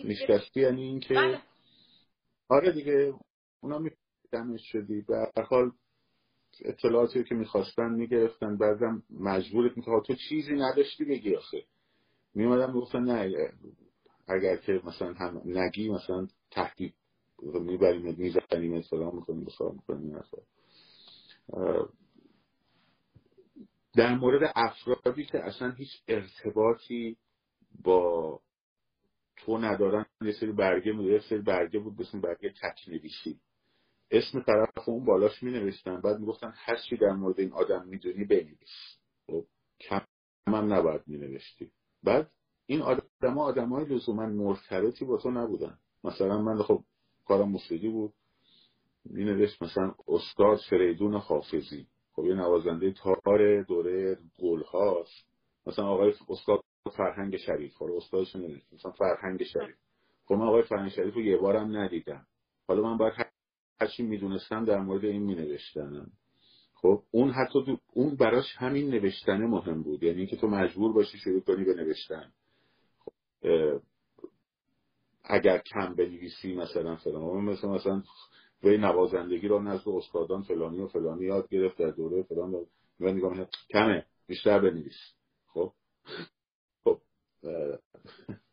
میشکستی یعنی اینکه بله. آره دیگه اونا میدمش شدی. به هر حال اطلاعاتی که می‌خواستن می‌گرفتن. بعدم مجبورت می‌کنه تو چیزی نداشتی بگی آخه. میومدن می‌گفتن نه اگر که مثلا هم نگی مثلا تهدید می‌بریم می‌زنیم سلام می‌کنیم سلام می‌کنیم در مورد افرادی که اصلا هیچ ارتباطی با تو ندارن یه سری برگه بود یه سری برگه بود بسیم برگه تکنویسی اسم طرف اون بالاش می نوشتن بعد می گفتن هر چی در مورد این آدم می‌دونی بنویس. خب کم هم نباید می نوشتی بعد این آدم ها آدم های لزوما مرتبطی با تو نبودن. مثلا من خب کارم موسیقی بود. می نوشت مثلا استاد فریدون حافظی. خب یه نوازنده تار دوره گل هاست مثلا آقای استاد فرهنگ شریف. حالا استادش نوشت مثلا فرهنگ شریف. خب من آقای فرهنگ شریف رو یه بارم ندیدم. حالا من باید هرچی می‌دونستم در مورد این مینوشتم خب اون حتی دو اون براش همین نوشتن مهم بود. یعنی که تو مجبور باشی شروع کنی به نوشتن. خب اگر کم بنویسی مثلا فلان. مثلا مثلا به نوازندگی رو نزد استادان فلانی و فلانی یاد گرفت در دوره فلان و نگاه کمه بیشتر بنویس. خب؟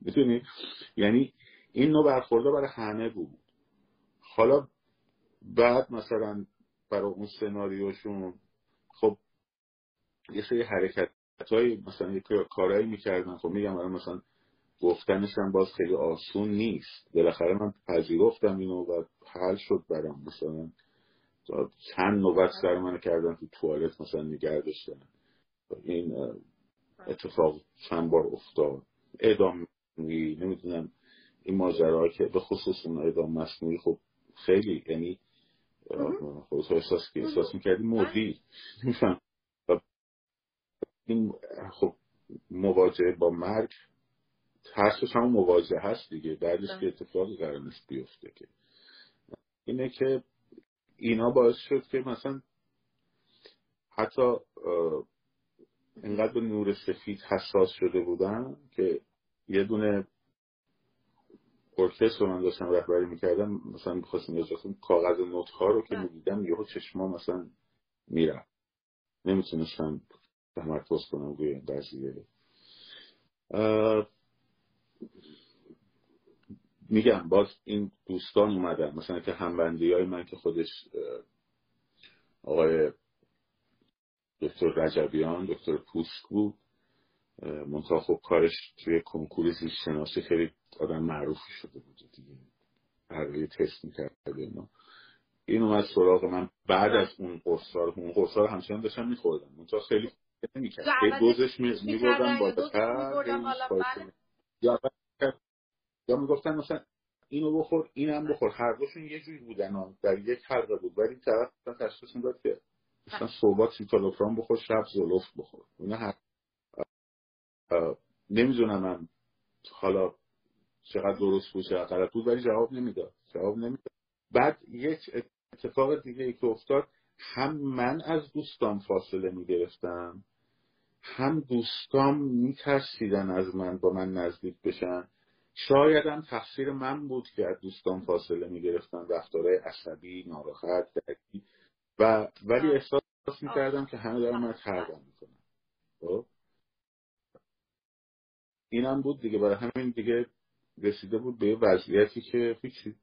می‌تونی یعنی این نوع برخورده برای همه بود. حالا بعد مثلا برای اون سناریوشون خب یه سری حرکت های مثلا یه کارهایی می‌کردن. خب میگم برای مثلا گفتنش هم باز خیلی آسون نیست. بالاخره من پذیرفتم اینو و حل شد برام. مثلا چند نوبت سر منو کردن تو توالت مثلا نگه این اتفاق چند بار افتاد. اعدام نمی‌دونم این ماجرا که به خصوص اون اعدام مصنوعی خب خیلی یعنی خب احساس که احساس می‌کردی مردی. میفهم این خب مواجهه با مرگ ترسش هم مواجهه هست دیگه. بعدش که اتفاقی قرار نیست بیفته که. اینه که اینا باعث شد که مثلا حتی اینقدر به نور سفید حساس شده بودن که یه دونه ارکستر من داشتم رهبری می‌کردم مثلا می‌خواستم اجازه کاغذ نوت ها رو که می‌دیدم یهو چشما مثلا میرم نمی‌تونستم تمرکز کنم روی این قضیه میگم باز این دوستان اومدن مثلا که همبندی های من که خودش آقای دکتر رجبیان دکتر پوسک بود. منتها خب کارش توی کنکور زیست شناسی خیلی آدم معروفی شده بود. دیگه هر تست می‌کرد اینا. این اومد سراغ من. بعد از اون قرصار اون قرصار همچنان داشتم میخوردم. منتها خیلی نمی‌کرد به دوزش میبردم بالاتر. یا می‌گفتن مثلا اینو بخور اینم بخور. هر دوشون یه جوری بودن در یک حلقه بود. ولی طرف تشخیص می‌داد که مثلا صبح سیتالوفران بخور شب زولفت بخور. اینا هر نمی‌دونم من حالا چقدر درست بود چقدر غلط بود ولی جواب نمی‌داد. جواب نمی‌داد. بعد یک اتفاق دیگه ای که افتاد هم من از دوستان فاصله می‌گرفتم هم دوستان میترسیدن از من با من نزدیک بشن. شاید هم تقصیر من بود که از دوستان فاصله می‌گرفتن. رفتارهای عصبی ناراحت و ولی احساس می‌کردم که همه دارم من تردم می‌کنن. خب؟ اینم بود دیگه برای همین دیگه رسیده بود به وضعیتی که هیچی.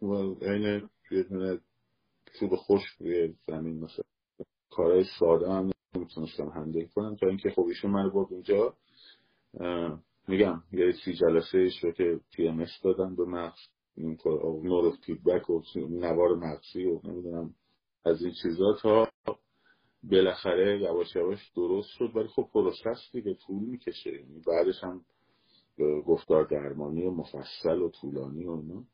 این یه چوب خوش روی زمین مثلا. کارهای ساده هم نمی‌تونستم هندل کنم تا اینکه خب ایشون من برد اونجا. میگم یه سی جلسه رو که TMS دادن به مغز. نور فیدبک و نوار مغزی و نمی‌دونم از این چیزا تا بالاخره یواش یواش درست شد. ولی خب process دیگه طول می‌کشه. یعنی بعدش هم گفتار درمانی و مفصل و طولانی و اینا.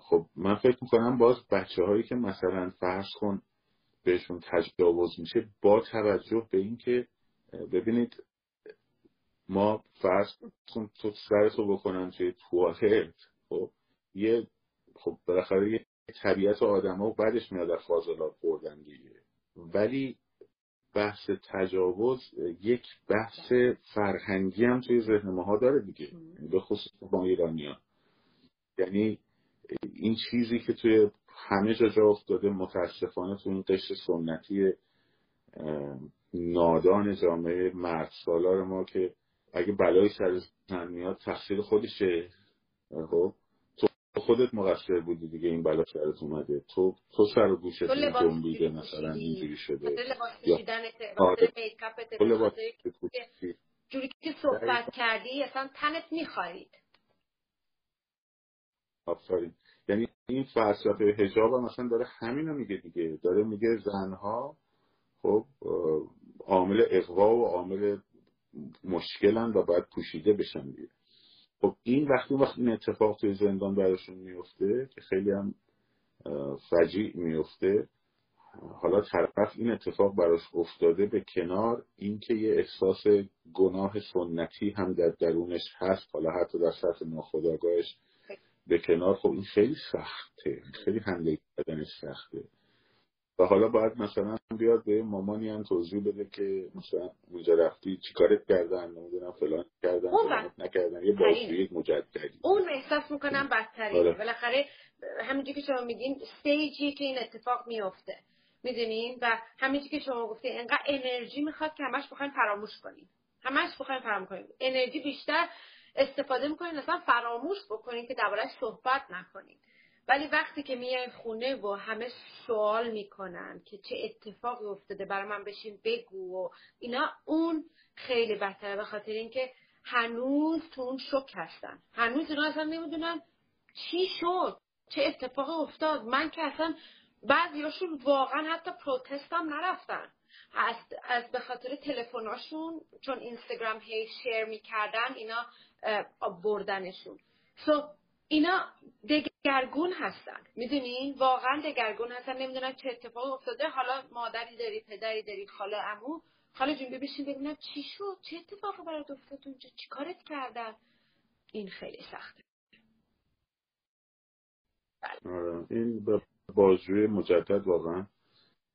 خب من فکر می‌کنم باز بچه هایی که مثلا فرض کن بهشون تجاوز میشه با توجه به اینکه ببینید ما فرض کن تو سرتو بکنن توی توالت خب یه خب بالاخره یه طبیعت آدم ها بعدش میاد از فاضلات خوردن دیگه. ولی بحث تجاوز یک بحث فرهنگی هم توی ذهن ماها داره دیگه. به خصوص با ایرانی یعنی این چیزی که توی همه جا جا افتاده متاسفانه تو این قشر سنتی نادان جامعه مرد سالار ما که اگه بلای سر زن میاد تقصیر خودشه. خب؟ خودت مقصر بودی دیگه این بلا سرت اومده. تو تو سر و گوشت جنبیده مثلا اینجوری شده. یا جوری که صحبت کردی اصلا تنت میخوارید. آفرین. یعنی این فلسفه هجاب هم مثلا داره همین رو میگه دیگه. داره میگه زنها خب عامل اقوا و عامل مشکلن و باید پوشیده بشن دیگه. خب این وقتی وقتی این اتفاق توی زندان براشون میفته که خیلی هم فجیع میفته. حالا طرف این اتفاق براش افتاده به کنار اینکه یه احساس گناه سنتی هم در درونش هست. حالا حتی در سطح ناخودآگاهش به کنار. خب این خیلی سخته. خیلی حمله کردنش سخته. و حالا باید مثلا بیاد به مامانی هم توضیح بده که مثلا اونجا رفتی چیکارت کردن نمی‌دونم فلان کردن نکردن یه بازجویی مجددی. اون احساس می‌کنم بدترینه آره. بالاخره همینجوری که شما میگین استیجی که این اتفاق میفته می‌دونین و همینجوری که شما گفته انقدر انرژی می‌خواد که همش بخواین فراموش کنین. همش بخواین فراموش کنین. انرژی بیشتر استفاده می‌کنین اصلا فراموش بکنین که دربارهش صحبت نکنین. ولی وقتی که میای خونه و همه سوال می‌کنن که چه اتفاقی افتاده برای من بشین بگو و اینا اون خیلی بهتره به خاطر اینکه هنوز تو اون شک هستن هنوز اینا اصلا نمی‌دونن چی شد چه اتفاقی افتاد. من که اصلا بعضیاشون واقعا حتی پروتست هم نرفتن. از, از به خاطر تلفناشون چون اینستاگرام هی شیر می‌کردن اینا بردنشون. سو اینا دگرگون هستن. می‌دونین واقعا دگرگون هستن. نمی‌دونن چه اتفاقی افتاده. حالا مادری داری پدری داری خاله امو خاله جون ببینیم ببینم چی شد؟ چه اتفاقی برات افتاد اونجا؟ چی کارت کردن؟ این خیلی سخته. بله. این بازجوی مجدد واقعا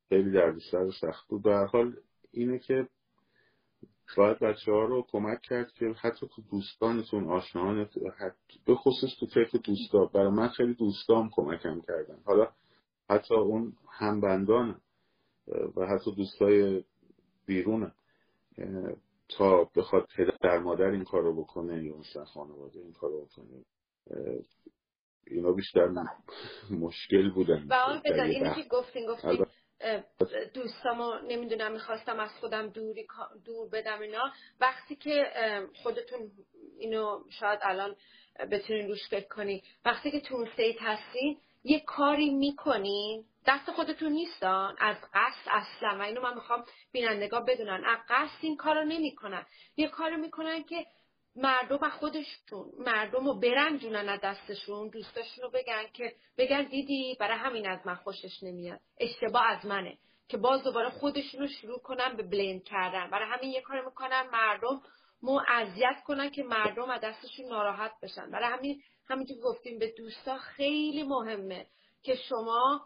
خیلی دردسر سخت بود. به حال اینه که باید بچه ها رو کمک کرد که حتی تو دوستانتون آشناهان به خصوص تو فکر دوستا. برای من خیلی دوستام کمکم کردن. حالا حتی اون همبندان و حتی دوستای بیرون تا بخواد پدر مادر این کار رو بکنه یا مثلا خانواده این کار رو بکنه اینا بیشتر مشکل بودن. و آن اینی که گفتین گفتین دوستامو نمی‌دونم می‌خواستم از خودم دوری دور بدم اینا. وقتی که خودتون اینو شاید الان بتونین روش فکر کنین وقتی که تو اون سیت هستین یه کاری می‌کنین دست خودتون نیستان از قصد اصلا. و اینو من می‌خوام بینندگاه بدونن. از قصد این کارو نمی‌کنن. یه کاری می‌کنن که مردم از خودشون مردم رو برنجونن از دستشون دوستاشون رو بگن که بگن دیدی برای همین از من خوشش نمیاد. اشتباه از منه. که باز دوباره خودشون رو شروع کنن به بلند کردن. برای همین یه کار می‌کنن مردم مو اذیت کنن که مردم از دستشون ناراحت بشن. برای همین همینطور گفتیم به دوستا خیلی مهمه که شما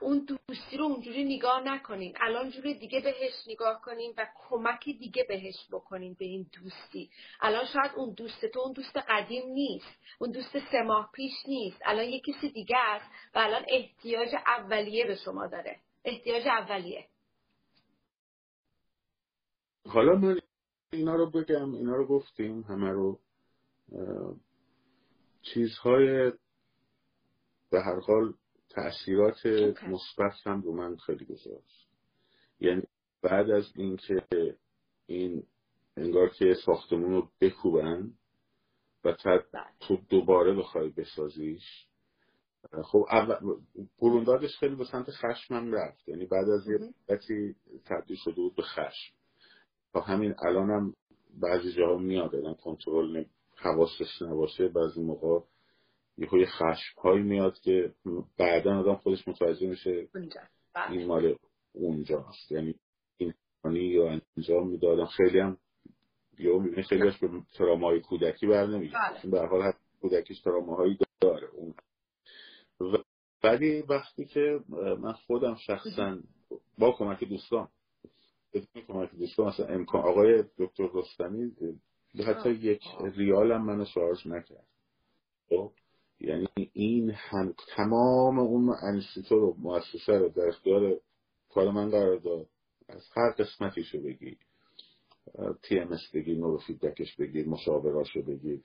اون دوستی رو اونجوری نگاه نکنین. الان جوری دیگه بهش نگاه کنین و کمک دیگه بهش بکنین به این دوستی. الان شاید اون دوست تو اون دوست قدیم نیست. اون دوست سه ماه پیش نیست. الان یه کسی دیگه است و الان احتیاج اولیه به شما داره. احتیاج اولیه. حالا من اینا رو بگم اینا رو گفتیم همه رو. چیزهای به هر حال تاثیرات مثبت هم رو من خیلی گذاشت. یعنی بعد از اینکه این انگار که ساختمون رو بکوبن و بله. تو دوباره بخوای بسازیش خب اول خیلی به سمت خشمم رفت. یعنی بعد از یه مدتی تبدیل شده بود به خشم. تا همین الانم بعضی جاها میاد آدم کنترل حواسش نباشه بعضی موقع یه خشم هایی میاد که بعدا آدم خودش متوجه میشه بله. این مال اونجاست. یعنی این یا انجام می‌دادم خیلی هم یا می‌بینه خیلی به ترامای کودکی بر نمیگه بله. به حال هر کودکیش تراماهایی داره اون. ولی وقتی که من خودم شخصا با کمک دوستان بدون کمک دوستان مثلا امکان آقای دکتر رستمی حتی یک ریالم منو charge نکرد. خب؟ یعنی این هم تمام اون انستیتو و مؤسسه رو در اختیار کار من قرار داد. از هر قسمتیشو بگی TMS بگیر نورو فیدبکش بگیر مشاوراشو بگیر.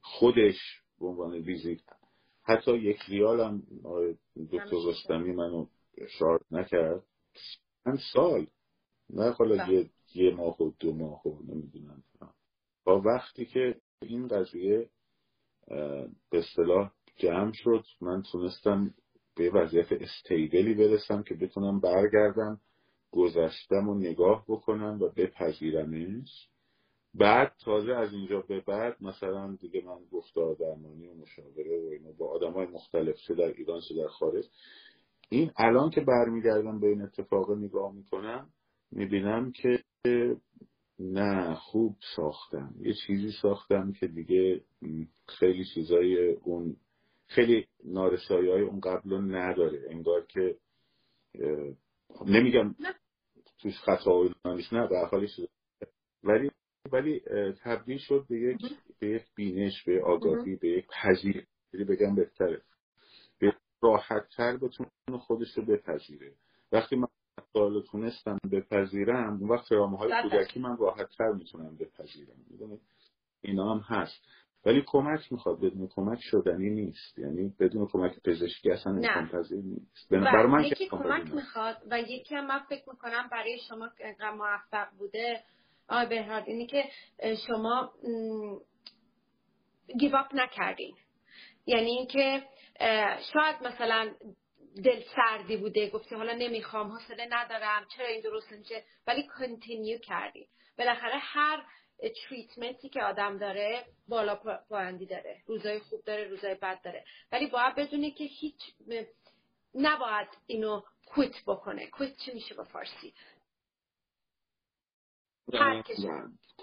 خودش به عنوان ویزیت حتی یک ریال هم دکتر رستمی منو شارت نکرد. من سال نه حالا بله. یه, یه ماه و دو ماه و نمی‌دونم. با وقتی که این قضیه به اصطلاح جمع شد. من تونستم به وضعیت استیبلی برسم که بتونم برگردم گذشتم و نگاه بکنم و بپذیرمش. بعد تازه از اینجا به بعد مثلا دیگه من گفتار درمانی و مشاوره و اینو با آدم های مختلف چه در ایران چه در خارج. این الان که برمیگردم به این اتفاق نگاه می‌کنم می‌بینم که نه خوب ساختم. یه چیزی ساختم که دیگه خیلی چیزای اون خیلی نارسایی های اون قبل رو نداره. انگار که نمیگم توش خطا و نیست نه به حال ولی ولی تبدیل شد به یک به یک بینش به آگاهی به یک پذیر بگم بهتره. به راحت تر بتونه خودش رو بپذیره. وقتی من سوال تونستم بپذیرم اون وقت رامه های کودکی من راحت تر می‌تونم بپذیرم. اینا هم هست. ولی کمک می‌خواد بدون کمک شدنی نیست. یعنی بدون کمک پزشکی اصلا امکان پذیر نیست. برای من یکی کمک می‌خواد و یکی هم من فکر می‌کنم برای شما موفق بوده آقای بهراد اینی که شما گیواپ نکردین. یعنی اینکه شاید مثلا دل سردی بوده گفتی حالا نمی‌خوام حوصله ندارم چرا این درست نمیشه ولی کنتینیو کردی. بالاخره هر تریتمنتی که آدم داره بالا پایندی داره. روزای خوب داره روزای بد داره. ولی باید بدونی که هیچ نباید اینو quit بکنه. quit چی میشه با فارسی؟ ترکش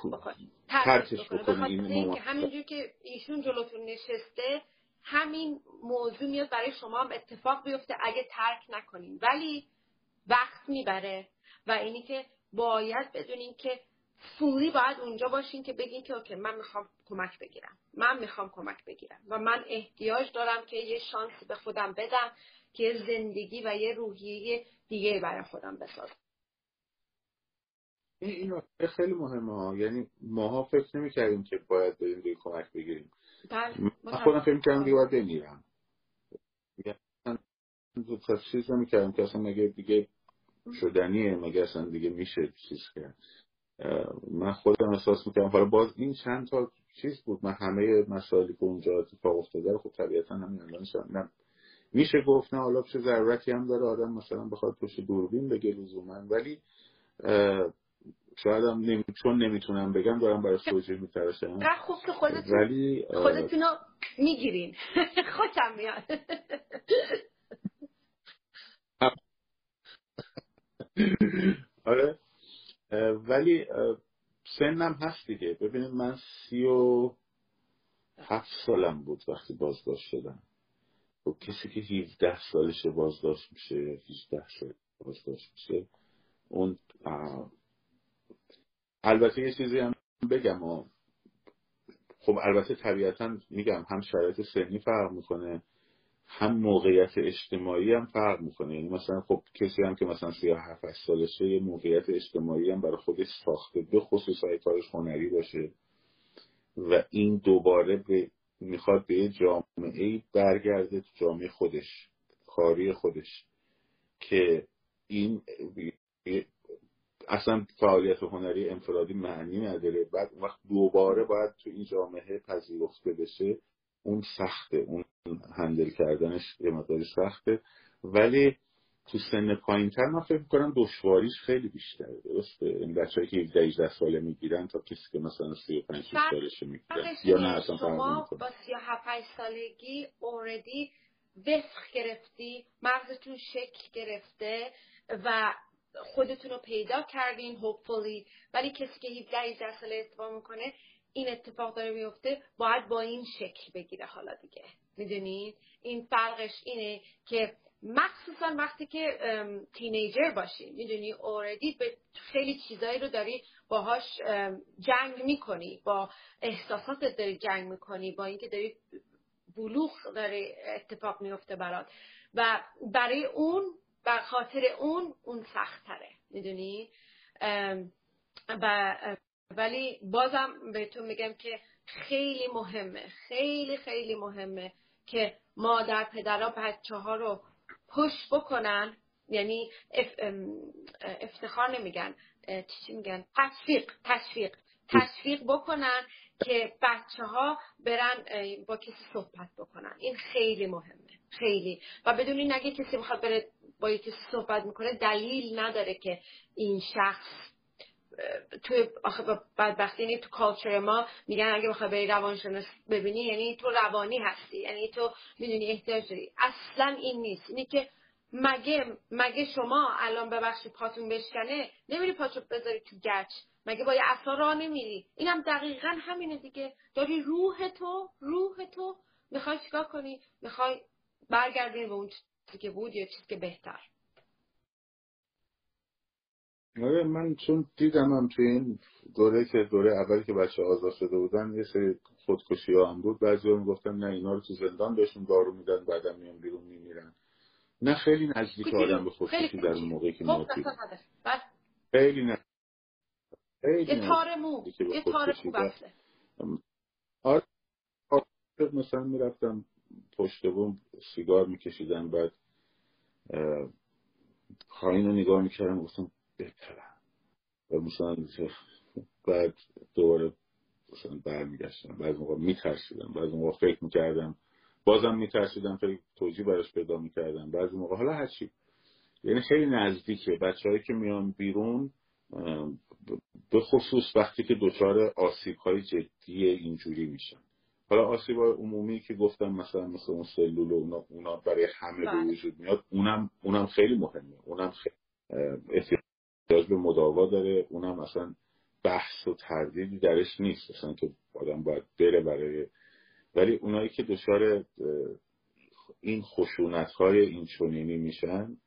بکنه ترکش بکنه. همینجور که ایشون جلوتون نشسته همین موضوع میاد برای شما هم اتفاق بیفته اگه ترک نکنین. ولی وقت می‌بره و اینی که باید بدونین که فوری باید اونجا باشین که بگین که okay من می‌خوام کمک بگیرم. من می‌خوام کمک بگیرم و من احتیاج دارم که یه شانسی به خودم بدم که یه زندگی و یه روحیه دیگه برای خودم بسازم. این خیلی مهمه ها. یعنی ماها فکر نمی کردیم که باید بریم به کمک بگیریم. بله، من خودم فکر کردم دیگه باید بمیرم. چیز نمی کردم که اصلا مگه دیگه شدنیه مگه اصلا دیگه میشه چیز کرد. من خودم احساس می‌کنم. حالا باز این چند تا چیز بود. من همه مسائلی که اونجا اتفاق افتاده خب طبیعتا همین الان میشه گفت نه حالا چه ضرورتی هم داره آدم مثلا بخواد پشت دوربین بگه لزوما. ولی شاید هم نمی... چون نمی‌تونم بگم دارم برای توجیه میترسم. خوب که خودتون ولی خودتونو می‌گیرین. خوشم میاد. ولی سنم هست دیگه. ببینید من سی و هفت سالم بود وقتی بازداشت شدم. خب کسی که 17 سالش بازداشت میشه 18 سال بازداشت میشه. اون البته یه چیزی هم بگم و خب البته طبیعتا میگم هم شرایط سنی فرق می‌کنه. هم موقعیت اجتماعی هم فرق می‌کنه. یعنی مثلا خب کسی هم که مثلا 37 سالشه یه موقعیت اجتماعی هم برای خودش ساخته به خصوص های کارش هنری باشه. و این دوباره به می‌خواد به یه جامعه برگرده تو جامعه خودش کاری خودش که این اصلا فعالیت هنری انفرادی معنی نداره. بعد وقت دوباره باید تو این جامعه پذیرفته بشه. اون سخته اون هندل کردنش یه مقداری سخته. ولی تو سن پایین تر من فکر کنم دشواریش خیلی بیشتره درسته؟ این بچه هایی که 17 18 ساله می‌گیرن تا کسی که مثلا 35 سالشه می‌گیرن یا نه اصلا شما با 37 سالگی اوردی وفق گرفتی مغزتون شکل گرفته و خودتون رو پیدا کردین هوپفولی ولی کسی که 17 18 ساله اتفاق می‌کنه این اتفاق داره میفته باید با این شکل بگیره حالا دیگه. می‌دونید این فرقش اینه که مخصوصا وقتی که تینیجر باشی می‌دونی؟ اوردی به خیلی چیزایی رو داری باهاش جنگ می‌کنی با احساساتت داری جنگ می‌کنی با اینکه داری بلوغ داره اتفاق میفته برات. و برای اون بر خاطر اون اون سخت تره می‌دونی و ولی بازم بهتون میگم که خیلی مهمه خیلی خیلی مهمه که مادر پدرها بچه ها رو پش بکنن. یعنی افتخار نمیگن چی میگن؟ تشویق تشویق تشویق بکنن که بچه ها برن با کسی صحبت بکنن. این خیلی مهمه خیلی. و بدون این اگه کسی بخواد بره با یکی صحبت می‌کنه دلیل نداره که این شخص توی آخه بدبختی یعنی تو کالچر ما میگن اگه بخوای بری روانشناس ببینی یعنی تو روانی هستی یعنی تو می‌دونی احتیاج داری. اصلا این نیست. اینی که مگه مگه شما الان ببخشید پاتون بشکنه نمیری پاتو بذاری تو گچ. مگه با یه اصلا راه نمیری؟ اینم دقیقا همینه دیگه. داری روح تو روح تو می‌خوای چیکار کنی؟ می‌خوای برگردونی به اون چیزی که بود یا چیزی که بهتر. آره من چون دیدم هم توی این دوره که دوره اولی که بچه آزاد شده بودن یه سری خودکشی ها هم بود. بعضی هم گفتن نه اینا رو تو زندان بهشون دارو میدن بعدم میان بیرون میمیرن. نه خیلی نزدیک آدم به خودکشی در اون موقعی که ما بله. خیلی نه. یه تار مو. یه تار خوب آره. مثلا می‌رفتم پشت بوم سیگار میکشیدم بعد خواهین رو نگاه می‌کردم گفتم بهترم و مثلا بعد دوباره مثلا برمیگشتم. بعض موقع میترسیدم. بعض موقع فکر می‌کردم. بازم میترسیدم. فکر توجیه براش پیدا می‌کردم. بعضی موقع حالا هرچی یعنی خیلی نزدیکه. بچههایی که میان بیرون به خصوص وقتی که دچار آسیب های جدی اینجوری میشن. حالا آسیب های عمومی که گفتم مثلا مثل اون سلول و اونا, اونا برای همه به بله. وجود میاد اونم اونم خیلی مهمه. اونم خیلی احتیاج به مداوا داره اونم مثلا بحث و تردیدی درش نیست. مثلا تو آدم باید بره برای ولی اونایی که دچار این خشونت های این چونینی میشن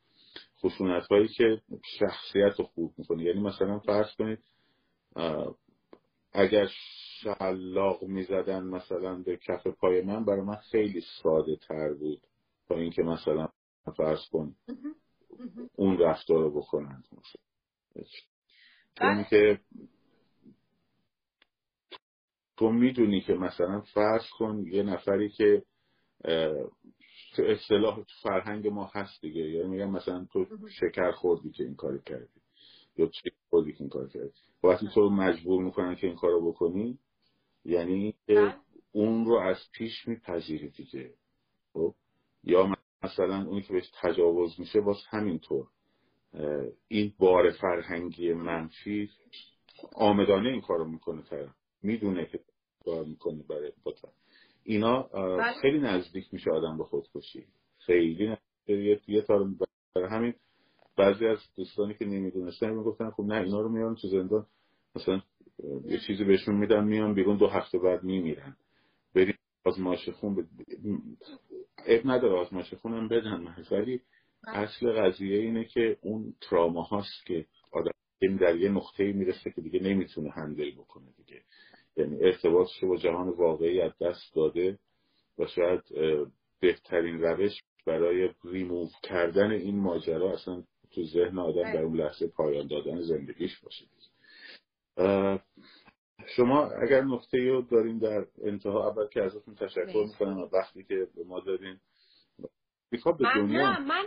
خشونت هایی که شخصیت رو خوب می‌کنه. یعنی مثلا فرض کنید اگر شلاق می‌زدن مثلا به کف پای من برای من خیلی ساده تر بود تا اینکه مثلا فرض کن اون رفتار رو بکنند چون که تو می‌دونی که مثلا فرض کن یه نفری که تو اصطلاح فرهنگ ما هست دیگه. یعنی میگم مثلا تو شکر خوردی که این کار کردی. یا چی خوردی که این کار کردی. وقتی تو مجبور می‌کنن که این کارو بکنی یعنی بله. اون رو از پیش میپذیری دیگه. خب؟ یا مثلا اونی که بهش تجاوز میشه باز همینطور. این بار فرهنگی منفی آمدانه این کارو می‌کنه طرف می‌دونه که کار می‌کنه برای بطر. اینا بله. خیلی نزدیک میشه آدم به خودکشی خیلی یه, یه برای همین بعضی از دوستانی که نمی‌دونستن می‌گفتن خب نه اینا رو میارن تو زندان مثلا یه چیزی بهشون میدن میان بیرون دو هفته بعد میمیرن بریم آزمایش خون ب... اب نداره آزمایش خون هم بدن ولی. اصل قضیه اینه که اون تراما هاست که آدم در یه نقطه می‌رسه که دیگه نمی‌تونه هندل بکنه دیگه. یعنی ارتباطش با جهان واقعی از دست داده و شاید بهترین روش برای ریموو کردن این ماجرا اصلا تو ذهن آدم در اون لحظه پایان دادن زندگیش باشه. شما اگر نقطه رو دارین در انتها اول که ازتون تشکر می‌کنم وقتی که به ما دارین به دنیا من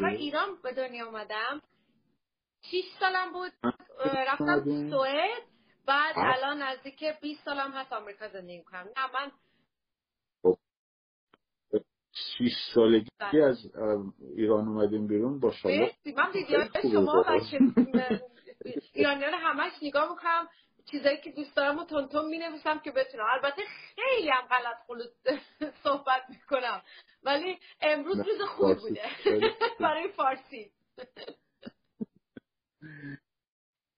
من ایران به دنیا اومدم. 6 سالم بود رفتم سوئد بعد الان نزدیک 20 سالم هست آمریکا زندگی می‌کنم. نه من 6 خب. سالگی بله. از ایران اومدیم بیرون با شما. من ویدیو شما و ایرانیان همش نگاه می‌کنم. چیزایی که دوست دارم و تون می نویسم که بتونم. البته خیلی هم غلط خلوط صحبت می‌کنم. ولی امروز روز خوب بوده. برای فارسی.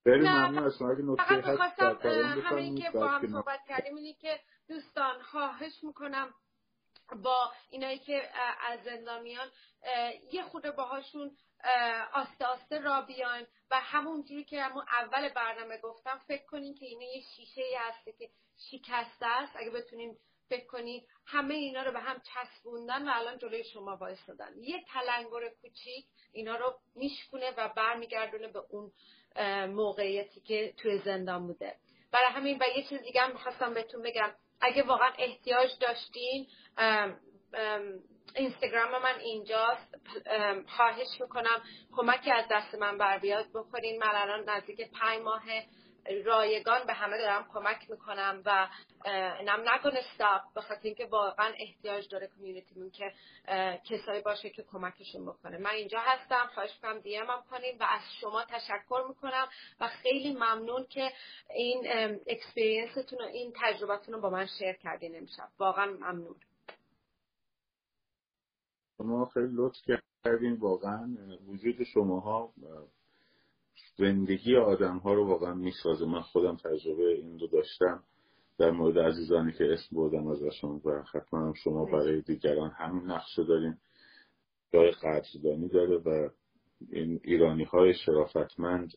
خیلی ممنون از شما. فقط بخواستم همین که با هم صحبت کردیم اینی که دوستان خواهش می‌کنم با اینایی که از زندانیان یه خود باهاشون آسته آسته را بیان. و همونجوری که همون اول برنامه گفتم فکر کنین که اینه یه شیشه ای هسته که شکسته است. اگه بتونین فکر کنین همه اینا رو به هم چسبوندن و الان جلوی شما وایستادن. یه تلنگر کوچیک اینا رو میشکونه و برمیگردونه به اون موقعیتی که توی زندان بوده. برای همین و یه چیز دیگه هم می‌خواستم بهتون بگم. اگه واقعا احتیاج داشتین اینستاگرام من اینجاست. خواهش می‌کنم کمکی از دست من بر بیاد بکنین. من الان نزدیک پنج ماه رایگان به همه دارم کمک می‌کنم و نم نکنه استاپ به خاطر اینکه واقعا احتیاج داره کمیونیتیمون که کسایی باشه که کمکشون بکنه. من اینجا هستم. خواهش می‌کنم هم کنیم و از شما تشکر می‌کنم و خیلی ممنون که این اکسپریانستون و این تجربتون رو با من شیر کردین امشب. واقعا ممنون. شما خیلی لطف کردین. واقعا وجود شماها زندگی آدم ها رو واقعا می‌سازه. من خودم تجربه این رو داشتم در مورد عزیزانی که اسم بردم ازشون و حتما شما برای دیگران همین نقشه دارین. جای قدردانی داره و این ایرانی های شرافتمند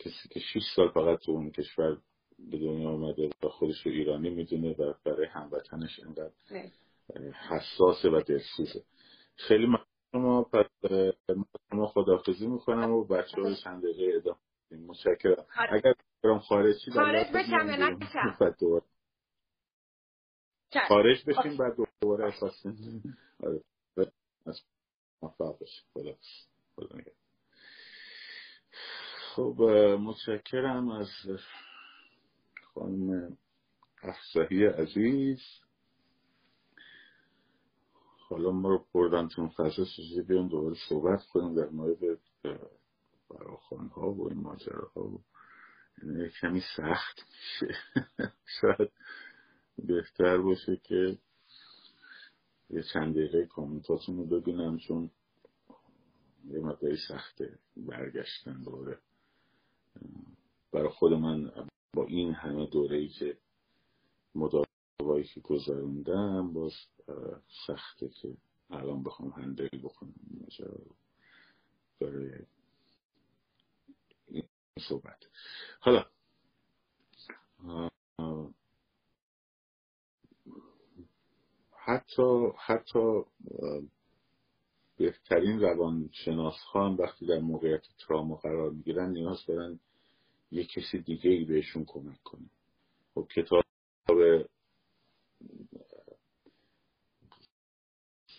کسی که 6 سال فقط تو اون کشور به دنیا آمده و خودش رو ایرانی می‌دونه و برای هموطنش اینقدر حساسه و دلسوزه. خیلی شما پس ما خدافزی می‌کنم و بچه های چند دقیقه ادامه متشکرم. اگر برام خارجی خارج بشم خارج بشیم بعد دوباره احساس آره. موفق باشیم خب متشکرم از خانم افسحی عزیز. حالا ما رو بردن تو فضا چیزی بیان دوباره صحبت کنیم در مورد فراخان ها و این ماجره ها و یعنی کمی سخت میشه. شاید بهتر باشه که یه چند دقیقه کامنتاتون رو ببینم چون یه مقداری سخته برگشتن دوره برای خود من با این همه دوره ای که مداوایی که گذروندم باز سخته که الان بخوام هندل بکنم. ماجرا رو برای این صحبت. حالا حتی حتی بهترین روانشناس هم وقتی در موقعیت تراما قرار می‌گیرن نیاز دارن یه کسی دیگه ای بهشون کمک کنه. خب کتاب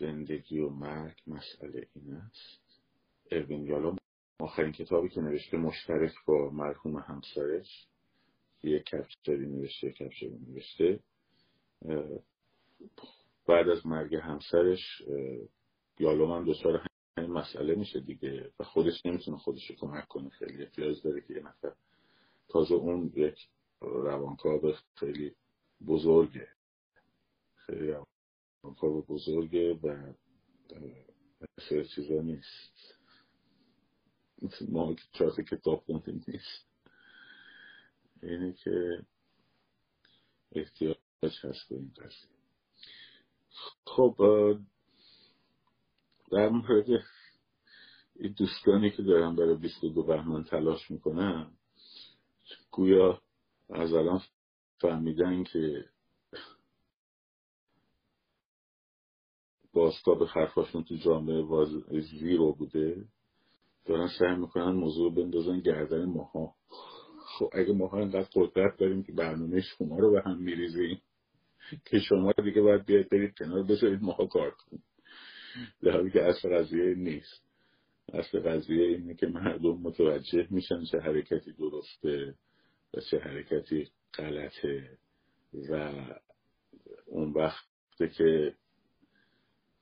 زندگی و مرگ مسئله این است. اروین یالوم آخرین کتابی که نوشته مشترک با مرحوم همسرش یک کپچری نوشته یک کپچری نوشته. بعد از مرگ همسرش یالوم هم دچار همین مسئله میشه دیگه و خودش نمی‌تونه خودش کمک کنه. خیلی احتیاج داره که یه نفر تازه اون یک روانکاو خیلی بزرگه. خیلی روانکاو بزرگه و مثل چیزا نیست. ما چهار کتاب خونده نیست. اینه که احتیاج هست به این قضیه خب در مورد این دوستانی که دارم برای 22 بهمن تلاش می‌کنم گویا از الان فهمیدن که بازتاب حرفاشون تو جامعه زیرو بوده. دارن سعی می‌کنن موضوع بندازن گردن ماها. خب اگه ماها اینقدر قدرت داریم که برنامه شما رو به هم میریزیم که شما دیگه باید بیاید برید کنار بذارید ماها کار کنیم در حالی که اصل قضیه نیست. اصل قضیه اینه که مردم متوجه میشن چه حرکتی درسته و چه حرکتی غلطه و اون وقت که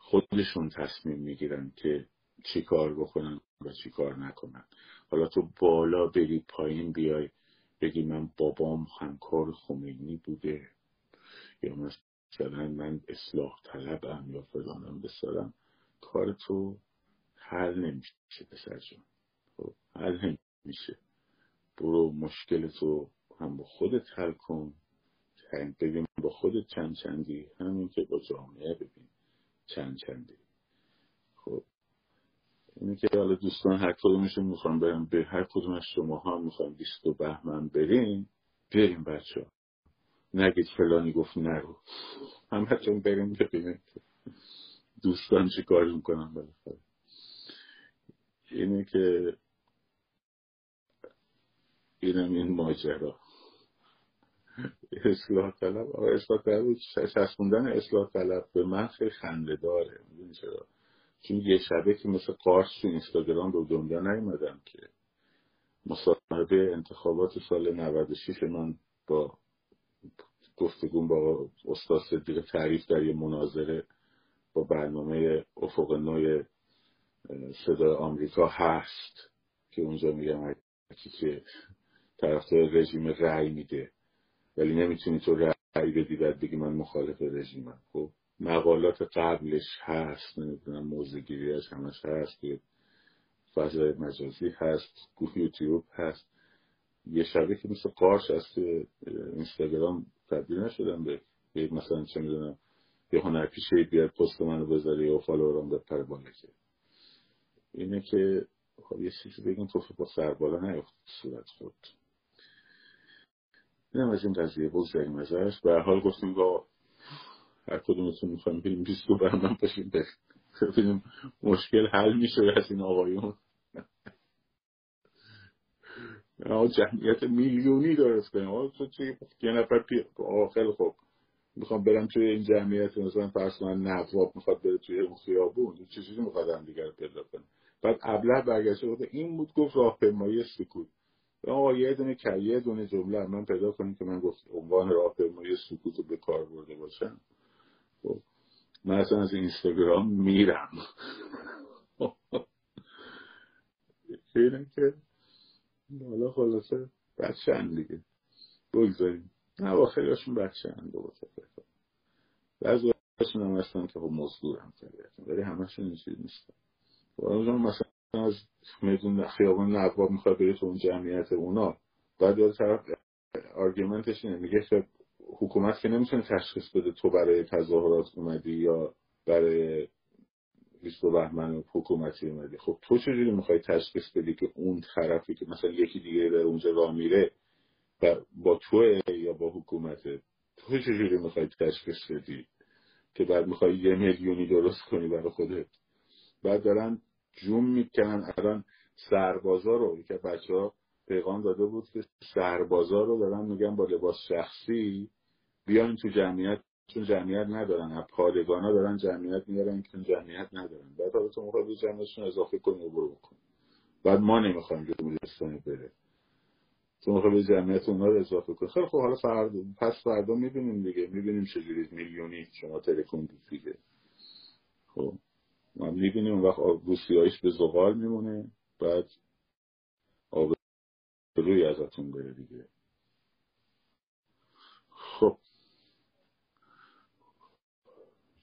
خودشون تصمیم می‌گیرن که چی کار بکنن و چی کار نکنن. حالا تو بالا بری پایین بیای بگی من بابام همکار خمینی بوده. یا مثلا من اصلاح طلبم یا فلانم بسارم. کار تو حل نمیشه پسر جان. خب حل نمیشه. برو مشکل تو هم با خودت حل کن. ببین با خودت چند چندی. همین که با جامعه ببین چند چندی. خب. اینه که حالا دوستان هر کدومشون می‌خوام برم به هر کدوم از شما ها می‌خوام بیست و بهمن بریم بریم بچه ها نگید فلانی گفت نرو همه بریم ببینید دوستان چی کار می‌کنم بالاخره. اینه که اینم این ماجرا. اصلاح طلب. اصلاح طلب چسبوندن اصلاح طلب به من خیلی خنده داره. چرا؟ چون یه شبه که مثل قارس تو اینستاگرام رو دنیا نیومدم که مصاحبه انتخابات سال 96 من با گفتگون با استاد صدیق تعریف در یه مناظره با برنامه افق نوع صدای آمریکا هست که اونجا میگم که طرفدار رژیم رأی میده. ولی نمی‌تونی تو رأی بدی بعد بگی من مخالف رژیمم. خب مقالات قبلش هست نمی‌دونم موزگیریش همش هست فضای مجازی هست یوتیوب هست. یه شبه که مثل قارش از اینستاگرام تبدیل نشدم به مثلا چه می‌دونم یه هنر پیشه بیاد پست منو بذاره یا فالوورام بپره بالا اینه که خب یه چیزی بگیم تو با سر بالا نیفت صورت خود اینم از این قضیه بگذاریم ازش. به حال گفتیم با هر کدومتون می‌خوایم بریم بیستو برمن باشیم. ببینیم مشکل حل میشه از این آقایون. جمعیت میلیونی درست کنیم تو چی؟ یه نفر پی... خیلی خوب. می‌خوام برم توی این جمعیت مثلا فرض من نواب می‌خواد بره توی اون خیابون. چیزی می‌خواد هم دیگر پیدا کنه. بعد ابله برگشته گفته این بود گفت راهپیمایی سکوت. آقا یه دونه که یه دونه جمله من پیدا کنیم که من گفت عنوان راهپیمایی سکوت رو به کار برده باشم. خب من اصلا از اینستاگرام میرم. اینه که حالا خلاصه بچه دیگه. بگذاریم. نه با خیلی هاشون بچه هم دو بعضی هم هستن که خب مزدور هم ولی همشون این چیز نیستن. خب، مثلا از میدون خیابان نواب می‌خواد بری تو اون جمعیت اونا. بعد داره طرف آرگومنتش اینه. میگه که حکومت که نمی‌تونه تشخیص بده تو برای تظاهرات اومدی یا برای 20 بهمن حکومتی اومدی. خب تو چجوری می‌خوای تشخیص بدی که اون طرفی که مثلا یکی دیگه در اونجا راه میره با تو یا با حکومت تو چجوری می‌خوای تشخیص بدی که بعد می‌خوای یه میلیونی درست کنی برای خودت؟ بعد دارن جوم می‌کنن الان سربازا رو که بچه ها پیغام داده بود که سربازا رو دارن میگن با لباس شخصی بیان تو جمعیت چون جمعیت ندارن. از پادگانا دارن جمعیت میارن که جمعیت ندارن. بعد حالا تو موقع جمعیتشون اضافه کنی و برو بکن. بعد ما نمی‌خوایم جمهوری اسلامی بره. تو موقع به جمعیت اونا رو اضافه کنی خیلی خب حالا فردا پس فردا می‌بینیم دیگه. می‌بینیم چجوری میلیونی شما تلکون دیگه. خب. ما می‌بینیم اون وقت روسیاهیش به زغال میمونه بعد آب روی ازتون بره دیگه. خب.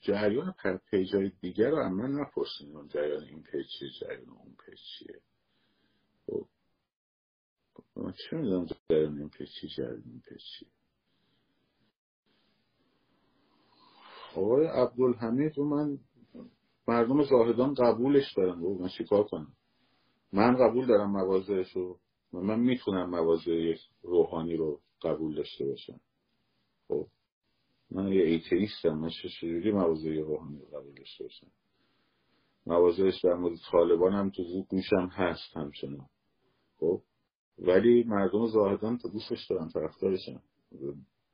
جریان page ای دیگر رو من نپرسیم جریان این page چیه جریان اون page چیه؟ خب. من چه می‌دونم جریان این page چیه جریان این page چیه؟ آقای عبدالحمید و من مردم زاهدان قبولش دارن. و من چیکار کنم؟ من قبول دارم موازهش رو من می‌تونم مواضع یک روحانی رو قبول داشته باشم. خب من یه ایتیستم من چجوری مواضع روحانی رو قبول داشته باشم؟ موازهش در مورد طالبان هم تو گوشم هست همچنان. خب ولی مردم زاهدان تا دوستش دارن طرفدارشن.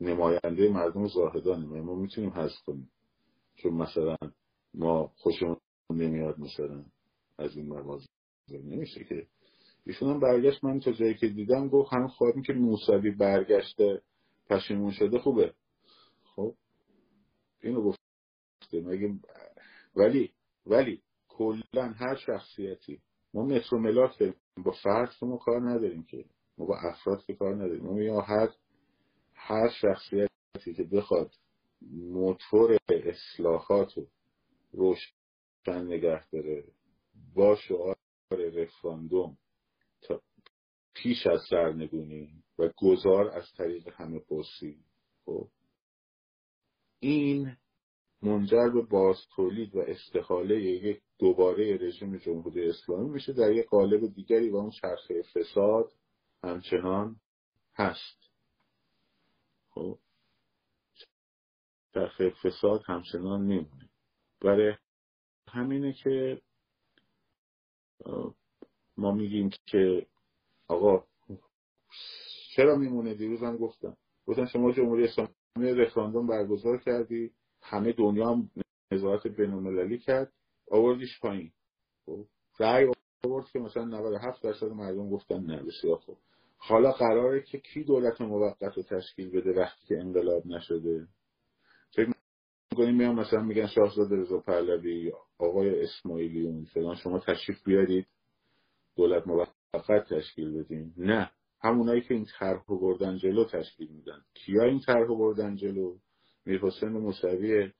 نماینده مردم زاهدان ما می‌تونیم حذف کنیم. چون مثلا ما خوشمون نمیاد مثلا از این مواضع نمیشه که. ایشون هم برگشت من تا جایی که دیدم گفت هم خواهیم که موسوی برگشته پشیمون شده خوبه. خب. اینو گفته. مگه ولی ولی کلا هر شخصیتی. ما مترو ملاک با فرد ما کار نداریم که. ما با افراد که کار نداریم. ما یا هر هر شخصیتی که بخواد موتور اصلاحات روشن نگه داره. با شعار رفراندوم پیش از سرنگونی و گذار از طریق همه پرسی. خب. این منجر به باز تولید و استحاله یک دوباره رژیم جمهوری اسلامی میشه در یک قالب دیگری و اون چرخه فساد همچنان هست. خب. چرخه فساد همچنان میمونه. برای همینه که ما میگیم که آقا چرا میمونه؟ دیروز هم گفتم. گفتن شما جمهوری اسلامی رفراندوم برگزار کردی همه دنیا هم نظارت بینالمللی کرد آوردیش پایین. خب رأی آورد که مثلا 97 درصد مردم گفتن نه بسیار خوب. حالا قراره که کی دولت موقت رو تشکیل بده وقتی که انقلاب نشده؟ می‌کنیم میان مثلا میگن شاهزاده رضا پهلوی آقای اسماعیلیون فلان شما تشریف بیارید دولت موقت تشکیل بدین. نه همونایی که این طرح رو بردن جلو تشکیل میدن. کیا این طرح رو بردن جلو؟ میر حسین موسوی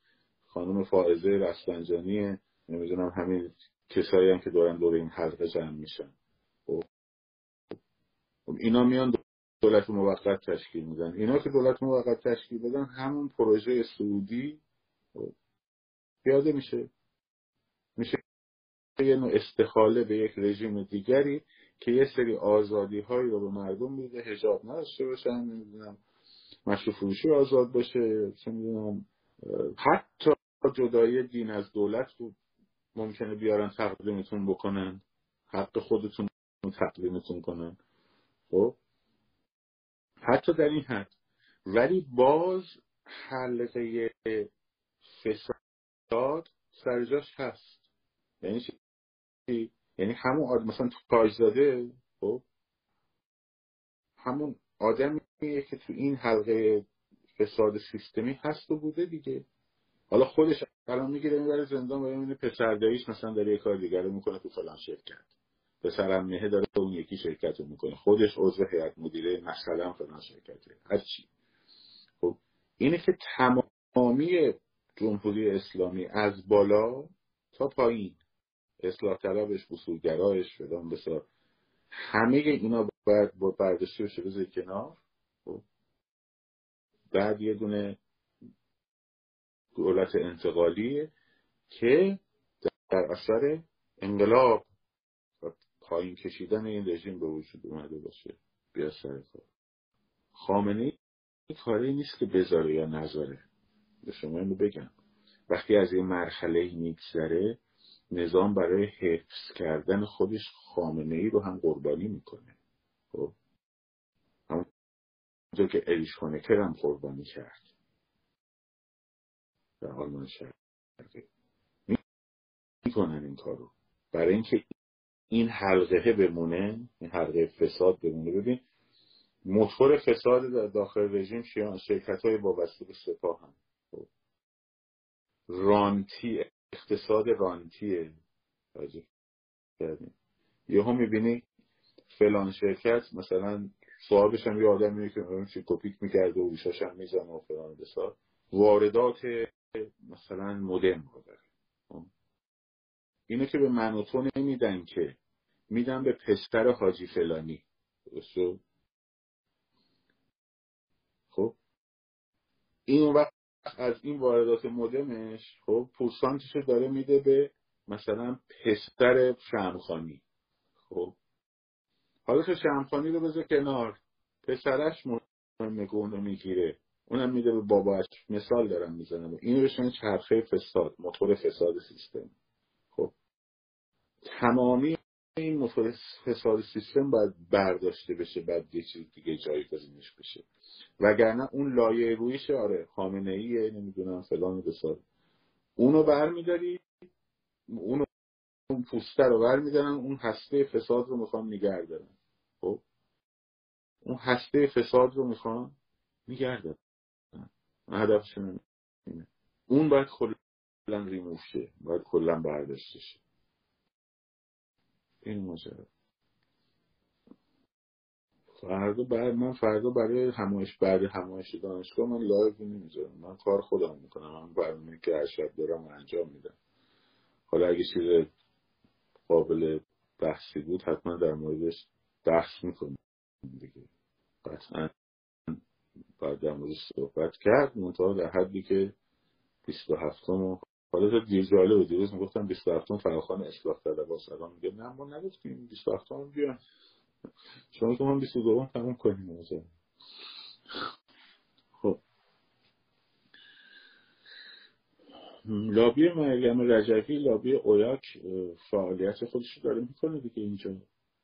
خانم فائزه رستنجانی نمی‌دونم همین کسایی هم که دورن دور این حلقه جمع میشن. خب اینا میان دولت موقت تشکیل میدن. اینا که دولت موقت تشکیل بدن همون پروژه سعودی پیاده میشه. میشه یه نوع استخاله به یک رژیم دیگری که یه سری آزادی هایی رو به مردم میده. هجاب نداشته باشن نمی‌دونم مشروع فروشی آزاد باشه چه می‌دونم حتی جدایی دین از دولت رو ممکنه بیارن تقدیمتون بکنن حق خودتون تقدیمتون کنن. خب؟ حتی در این حد. ولی باز حلقه فساد سرجاش هست. یعنی چی؟ یعنی همون آدم مثلا تاجزاده خب؟ همون آدمیه که تو این حلقه فساد سیستمی هست و بوده دیگه. حالا خودش الان می‌گیره می‌بره زندان و می‌بینه پسر داییش مثلا داره یه کار دیگر رو می‌کنه تو فلان شرکت. پسر امنیه داره اون یکی شرکت رو می‌کنه. خودش عضو هیئت مدیره مثلا فلان شرکته. هر چی. خب؟ اینه که تمامی جمهوری اسلامی از بالا تا پایین. اصلاح طلبش بسورگرایش فلان بسار همه اینا باید با برداشتی بشه. بذاری کنار. خب. بعد یه دونه دولت انتقالیه که در اثر انقلاب و پایین کشیدن این رژیم به وجود اومده باشه. بیا سر کار. خامنه ای کاری نیست که بذاره یا نذاره. به شما اینو بگم. وقتی از این مرحله میگذره نظام برای حفظ کردن خودش خامنه ای رو هم قربانی می‌کنه. خب؟ همونطور که اریش هونکر هم قربانی کرد. در آلمان شرقی. می‌کنن این کارو. برای اینکه این حلقه بمونه این حلقه فساد بمونه. ببین موتور فساد در داخل رژیم شرکت های وابسته به سپاه هم. رانتی اقتصاد رانتیه یهو می‌بینی فلان شرکت مثلا صاحبش هم یه آدمیه که چی کپیک می‌کرده و ایشاش هم می‌زنه و فلان بسار. واردات مثلا مدرن رو داره خب. اینو که به من و تو نمیدن که. میدن به پستر حاجی فلانی. خب. این وقت از این واردات مدمش خب پورسانتش داره میده به مثلا پستر شمخانی. خب. حالا که شمخانی رو بذار کنار. پسرش مهمه اونو می‌گیره. اونم میده به باباش. مثال دارم می‌زنم. اینو بشن چرخه فساد موتور فساد سیستم. خب. تمامی این موتور فساد سیستم باید برداشته بشه بعد یه چیز دیگه جایگزینش بشه. وگرنه اون لایه رویش آره خامنه ایه نمی‌دونم فلان بسار. اونو برمیداری اونو اون پوسته رو برمیدارن اون هسته فساد رو می‌خوان نگه دارن. خب؟ اون هسته فساد رو می‌خوان نگه دارن. هدفشون اون باید کلا ریموف شه باید کلا برداشته شه. این ماجرا. فردا بعد من فردا برای همایش بعد همایش دانشگاه من live نمی‌ذارم من کار خودم می‌کنم. من برنامه که هر شب دارم انجام میدم. حالا اگه چیز قابل بحثی بود حتما در موردش بحث می‌کنم دیگه. قطعا باید در موردش صحبت کرد. منطقه در حدی که 27 و حالا تو دیر جالب دیروز می‌گفتم 27 فراخان اصلاح طلب الان میگه نه ما نگفتیم 27 هم بیان شما که ما 22 تموم کنیم موضوع خب. لابی مریم رجوی لابی اویاک فعالیت خودش داره می‌کنه دیگه. اینجا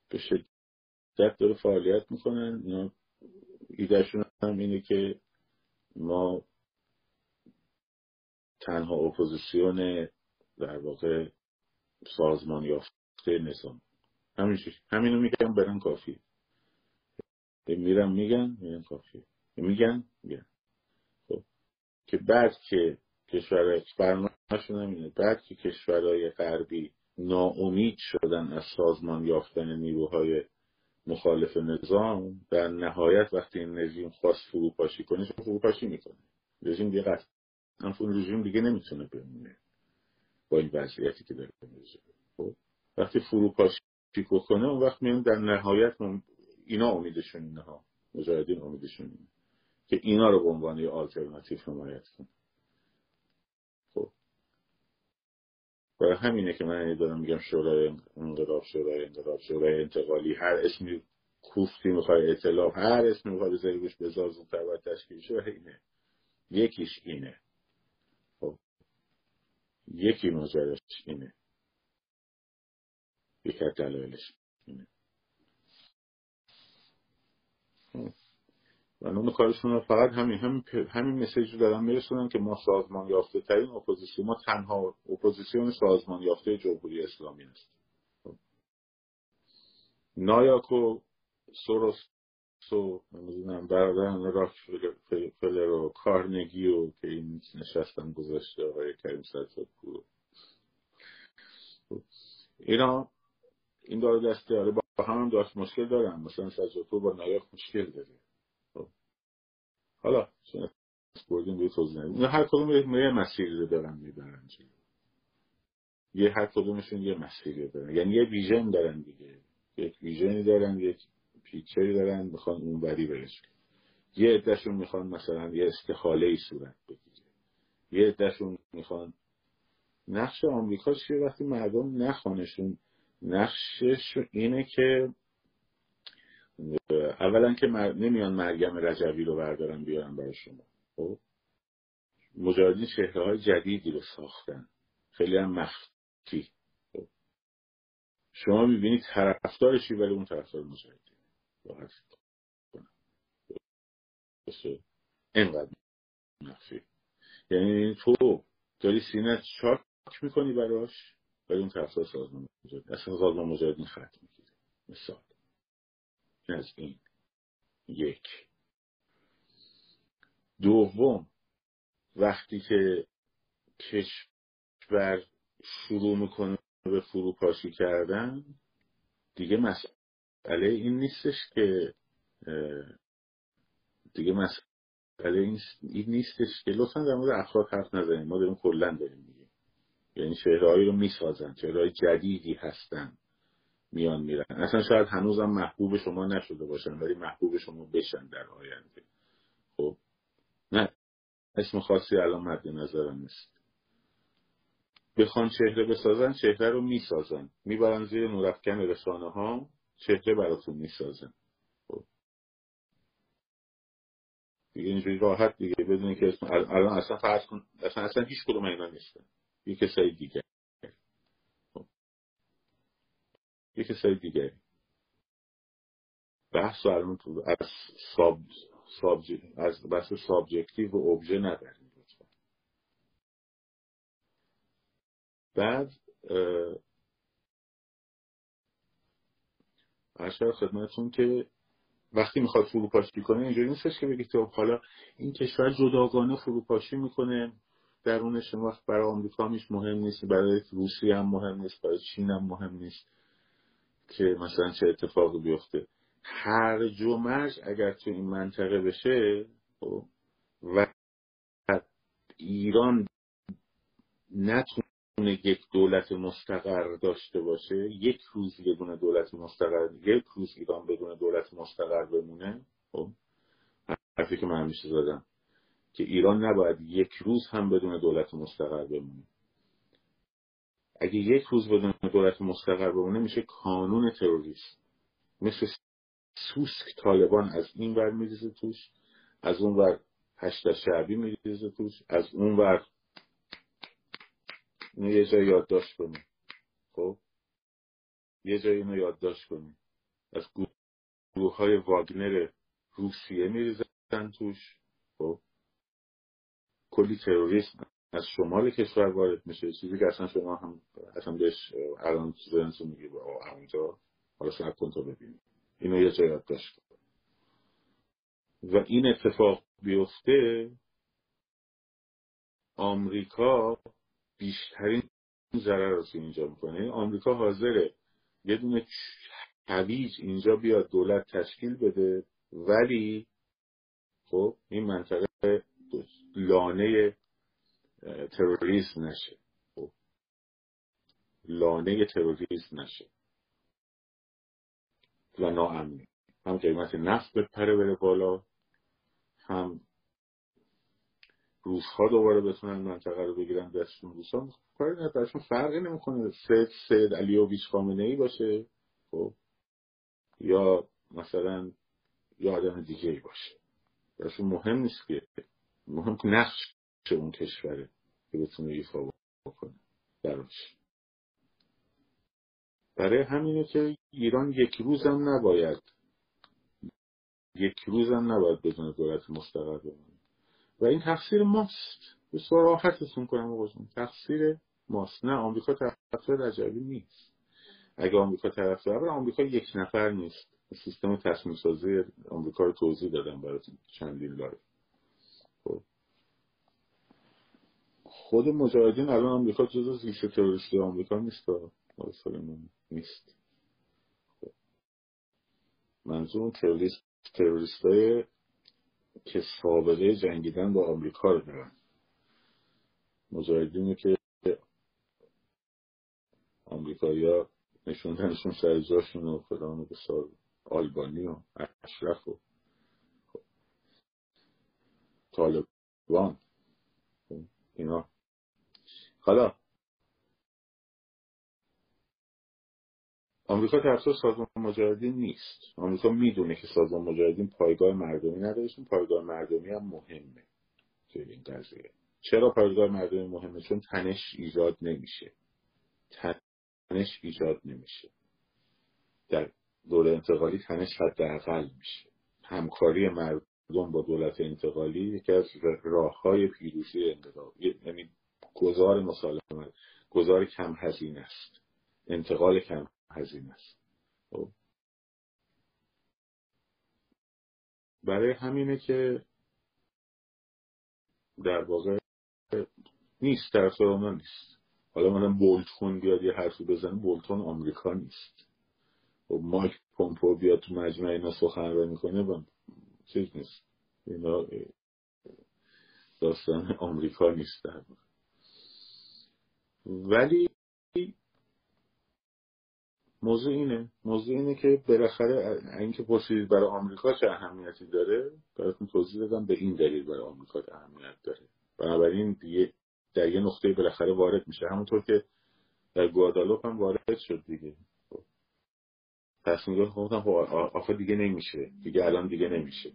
به شدت داره فعالیت می‌کنن اینا ایدهشون هم اینه که ما تنها اپوزیسیون در واقع سازمان یافته نظام. همینجوری همینو میگم برن کافی میرم میگن میگن کافیه. میگن میگن. خب. که بعد که کشور برنامهشون همینه بعد که کشورهای غربی ناامید شدن از سازمان یافتن نیروهای مخالف نظام در نهایت وقتی این رژیم خواست فروپاشی کنه فروپاشی می‌کنه؟ رژیم دیگه قطعا رژیم دیگه نمی‌تونه بمونه با این وضعیتی که داره خب وقتی فروپاشی بکنه اون وقت میان در نهایت اینا امیدشون اینه ها. مجاهدین امیدشون اینه که اینا رو به عنوان آلترناتیو حمایت کنه خب. برای همینه که من دارم میگم شورای انقلاب شورای انقلاب شورای انتقالی هر اسمی کوفتی می‌خوای اطلاف هر اسمی می‌خوای بذاری روش بذار زودتر باید تشکیل شه اینه. یکیش اینه. یکی ماجراش اینه. یکی از دلایلش اینه. و اون کارشون رو فقط همین همین, همین message رو دارن میرسونن که ما سازمان یافته ترین اپوزیسیون ما تنها اپوزیسیون سازمان یافته جمهوری اسلامی است نایاک و سوروس و نمی‌دونم برادران راکفلر و کارنگی و که این نشستن گذاشته آقای کریم پور اینا این داره دسته آره با هم, هم داشت مشکل دارن. مثلا سجادپور با نایاک مشکل داره. حالا بردیم به توضیح. ندیم هر کدوم یه مسیری رو دارن می‌برن یه هر کدومشون یه مسیری دارن. یعنی یه ویژن دارن دیگه. یک ویژنی دارن یک پیکچری دارن می‌خوان اون بری برش یه عدهشون می‌خوان مثلا یه استخاله ای صورت بگیره. یه عدهشون می‌خوان نقش آمریکا چیه؟ وقتی مردم نخوانشون نقشش اینه که اولا که نمیان مریم رجوی رو بردارن بیارن برای شما. خب؟ مجاهدین شهره های جدیدی رو ساختن. خیلی هم مخفی. خب. شما می‌بینید طرفدارشی ولی اون طرفدار اینقدر مخفی یعنی تو داری سینه چاک می‌کنی براش ولی اون طرفدار سازمان مجاهدین اصلا سازمان مجاهدین خط می‌گیره. مثال. از این. یک. دوم وقتی که کشور شروع می‌کنه به فروپاشی کردن دیگه مسئله این نیستش که دیگه مسئله این نیستش که لطفا در مورد افراد حرف نزنیم. ما داریم کلا داریم میگیم. یعنی شهرهایی رو می‌سازن شهرهای جدیدی هستن میان میرن. اصلا شاید هنوزم محبوب شما نشده باشن ولی محبوب شما بشن در آینده. خب نه اسم خاصی الان مد نظرم نیست. بخوان چهره بسازن چهره رو می‌سازن. می‌برن زیر نورافکن رسانه ها چهره براتون می‌سازن خب. دیگه اینجوری راحت دیگه بدونی که اسم الان اصلا فرض کن اصلا اصلا هیچ کدوم اینا نیستن. یه کسایی دیگه. یه کسای دیگری بحث رو تو از ساب از بحث سابجکتیو و اوبژه نداریم بعد اشار خدمتون که وقتی می‌خواد فروپاشی کنه اینجوری نیستش که بگید تو حالا این کشور جداگانه فروپاشی می‌کنه درون شما برای آمریکا میش مهم نیست برای روسیه هم مهم نیست برای چین هم مهم نیست که مثلا چه اتفاقی بیفته. هر مرج اگر تو این منطقه بشه خب، و ایران نتونه یک دولت مستقر داشته باشه یک روز بدون دولت مستقر یک روز ایران بدون دولت مستقر بمونه. خب حرفی که من همیشه زدم که ایران نباید یک روز هم بدون دولت مستقر بمونه. اگه یک روز بدون دولت مستقر بمونه میشه کانون تروریست مثل سوسک طالبان از این ور میریزه توش از اون ور هشت شعبی میریزه توش از اون ور اینو یه جای یادداشت کنیم. خب؟ یه جای اینو یادداشت کنیم. از گروه های واگنر روسیه میریزن توش. خب؟ کلی تروریسم از شمال کشور وارد میشه. چیزی که اصلا شما هم اصلا بهش الان ذهنتون میگه همونجا حالا سب کن تا ببینید. اینو یه جای یادداشت و این اتفاق بیفته آمریکا بیشترین ضرر رو اینجا می‌کنه. یعنی آمریکا حاضره یه دونه هویج اینجا بیاد دولت تشکیل بده ولی خب این منطقه لانه تروریسم نشه. خب لانه تروریسم نشه و ناامنی. هم قیمت نفت بپره بره بالا هم روزها دوباره بتونن منطقه رو بگیرن دستشون روزها کاری نه برشون فرقی نمی‌کنه. سید سید علیوویچ خامنه ای باشه خب. یا مثلا یا آدم دیگه ای باشه. برشون مهم نیست که مهم نقش اون کشوره که بتونه ایفا بکنه براش. برای همینه که ایران یک روزم نباید یک روزم نباید بدون دولت مستقر بمونه. و این تقصیر ماست. به راحتتون کنم آقا تقصیر ماست. نه آمریکا طرفدار رجوی نیست. اگه آمریکا طرفدار آمریکا یک نفر نیست. سیستم تصمیم سازی آمریکا رو توضیح دادم براتون چندین live خب. خود مجاهدین الان آمریکا جزو لیست تروریستی آمریکا نیست نیست. خب. منظور تروریست تروریست های که سابقه جنگیدن با آمریکا رو دارن. مجاهدینی که آمریکایی‌ها نشوندنشون سر جاشون و فلان و بسار آلبانی و اشرف و طالبان. اینا. حالا آمریکا طرفدار سازمان مجاهدین نیست. آمریکا می‌دونه که سازمان مجاهدین پایگاه مردمی نداره پایگاه مردمی هم مهمه توی این قضیه. چرا پایگاه مردمی مهمه؟ چون تنش ایجاد نمیشه. تنش ایجاد نمیشه. در دوره انتقالی تنش حداقل میشه. همکاری مردم با دولت انتقالی یکی از راه های پیروزی انقلاب یعنی گذار مسالمت گذار کم هزینه است. انتقال کم هزینه است. خب. برای همینه که در واقع نیست در اونا نیست. حالا من بولتون بیاد یه حرفی بزنه بولتون آمریکا نیست. و خب مایک پومپو بیاد تو مجمع اینا سخنرانی می‌کنه و چیز نیست. اینا داستان آمریکا نیست در ولی موضوع اینه. موضوع اینه که بالاخره اینکه پرسیدید برای آمریکا چه اهمیتی داره براتون توضیح دادم به این دلیل برای آمریکا اهمیت داره. بنابراین دیگه در یه نقطه بالاخره وارد میشه. همونطور که در گوادالوپ هم وارد شد دیگه. تصمیم گفتم خب آخه دیگه نمیشه. دیگه الان دیگه نمیشه.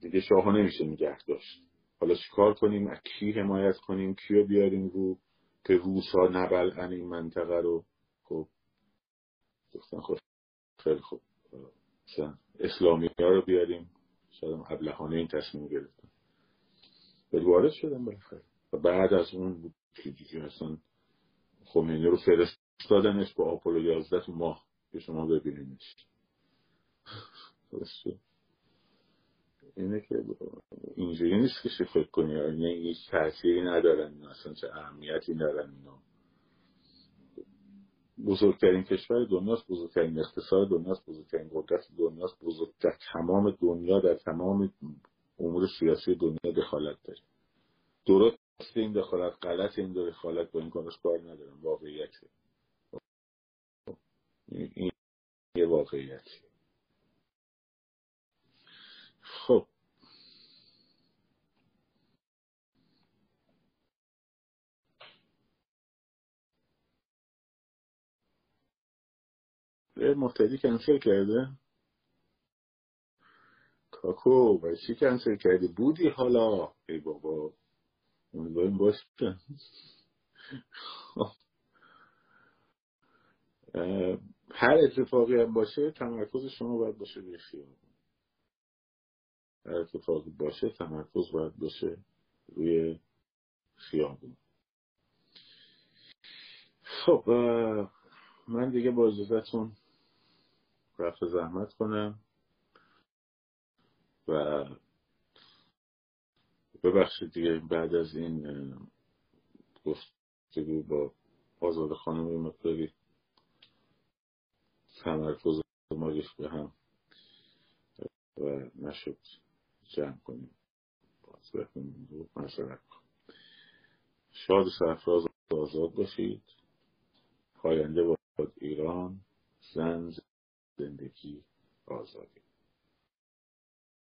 دیگه شاهو نمیشه نگه داشت. حالا چیکار کنیم؟ از کی حمایت کنیم؟ کیو بیاریم رو؟ که روسا نبلعن این منطقه رو؟ خب. گفتن خب خیلی خوب. مثلا اسلامی ها رو بیاریم. شاید ابلهانه این تصمیم گرفتن. ولی وارد شدن بالاخره. و بعد از اون که اصلا خمینی رو فرستادنش با آپولو 11 تو ماه که شما ببینیدش اینه که اینجوری نیست که فکر کنی. یعنی هیچ تأثیری ندارن. اصلا چه اهمیتی ندارن اینا. بزرگترین کشور دنیاست بزرگترین اقتصاد دنیاست بزرگترین قدرت دنیاست بزرگ در تمام دنیا در تمام امور سیاسی دنیا دخالت داره. درست این دخالت غلط این دخالت با این کارش کار ندارم واقعیته این یه واقعیتی خب مفتدی کنسل کرده. کاکو و چی کنسل کردی؟ بودی حالا؟ ای بابا امیدواریم باشه. هر اتفاقی هم باشه تمرکز شما باید باشه روی خیابون. هر اتفاقی باشه تمرکز باید باشه روی خیابون. خب من دیگه با اجازتون رفت زحمت کنم. و ببخشید دیگه بعد از این گفتگو با آزاد خانم مقداری تمرکز ما ریخت به هم و نشد جمع کنیم. باز مثلا شاد و سرفراز آزاد باشید. پاینده باد ایران زن زندگی آزادی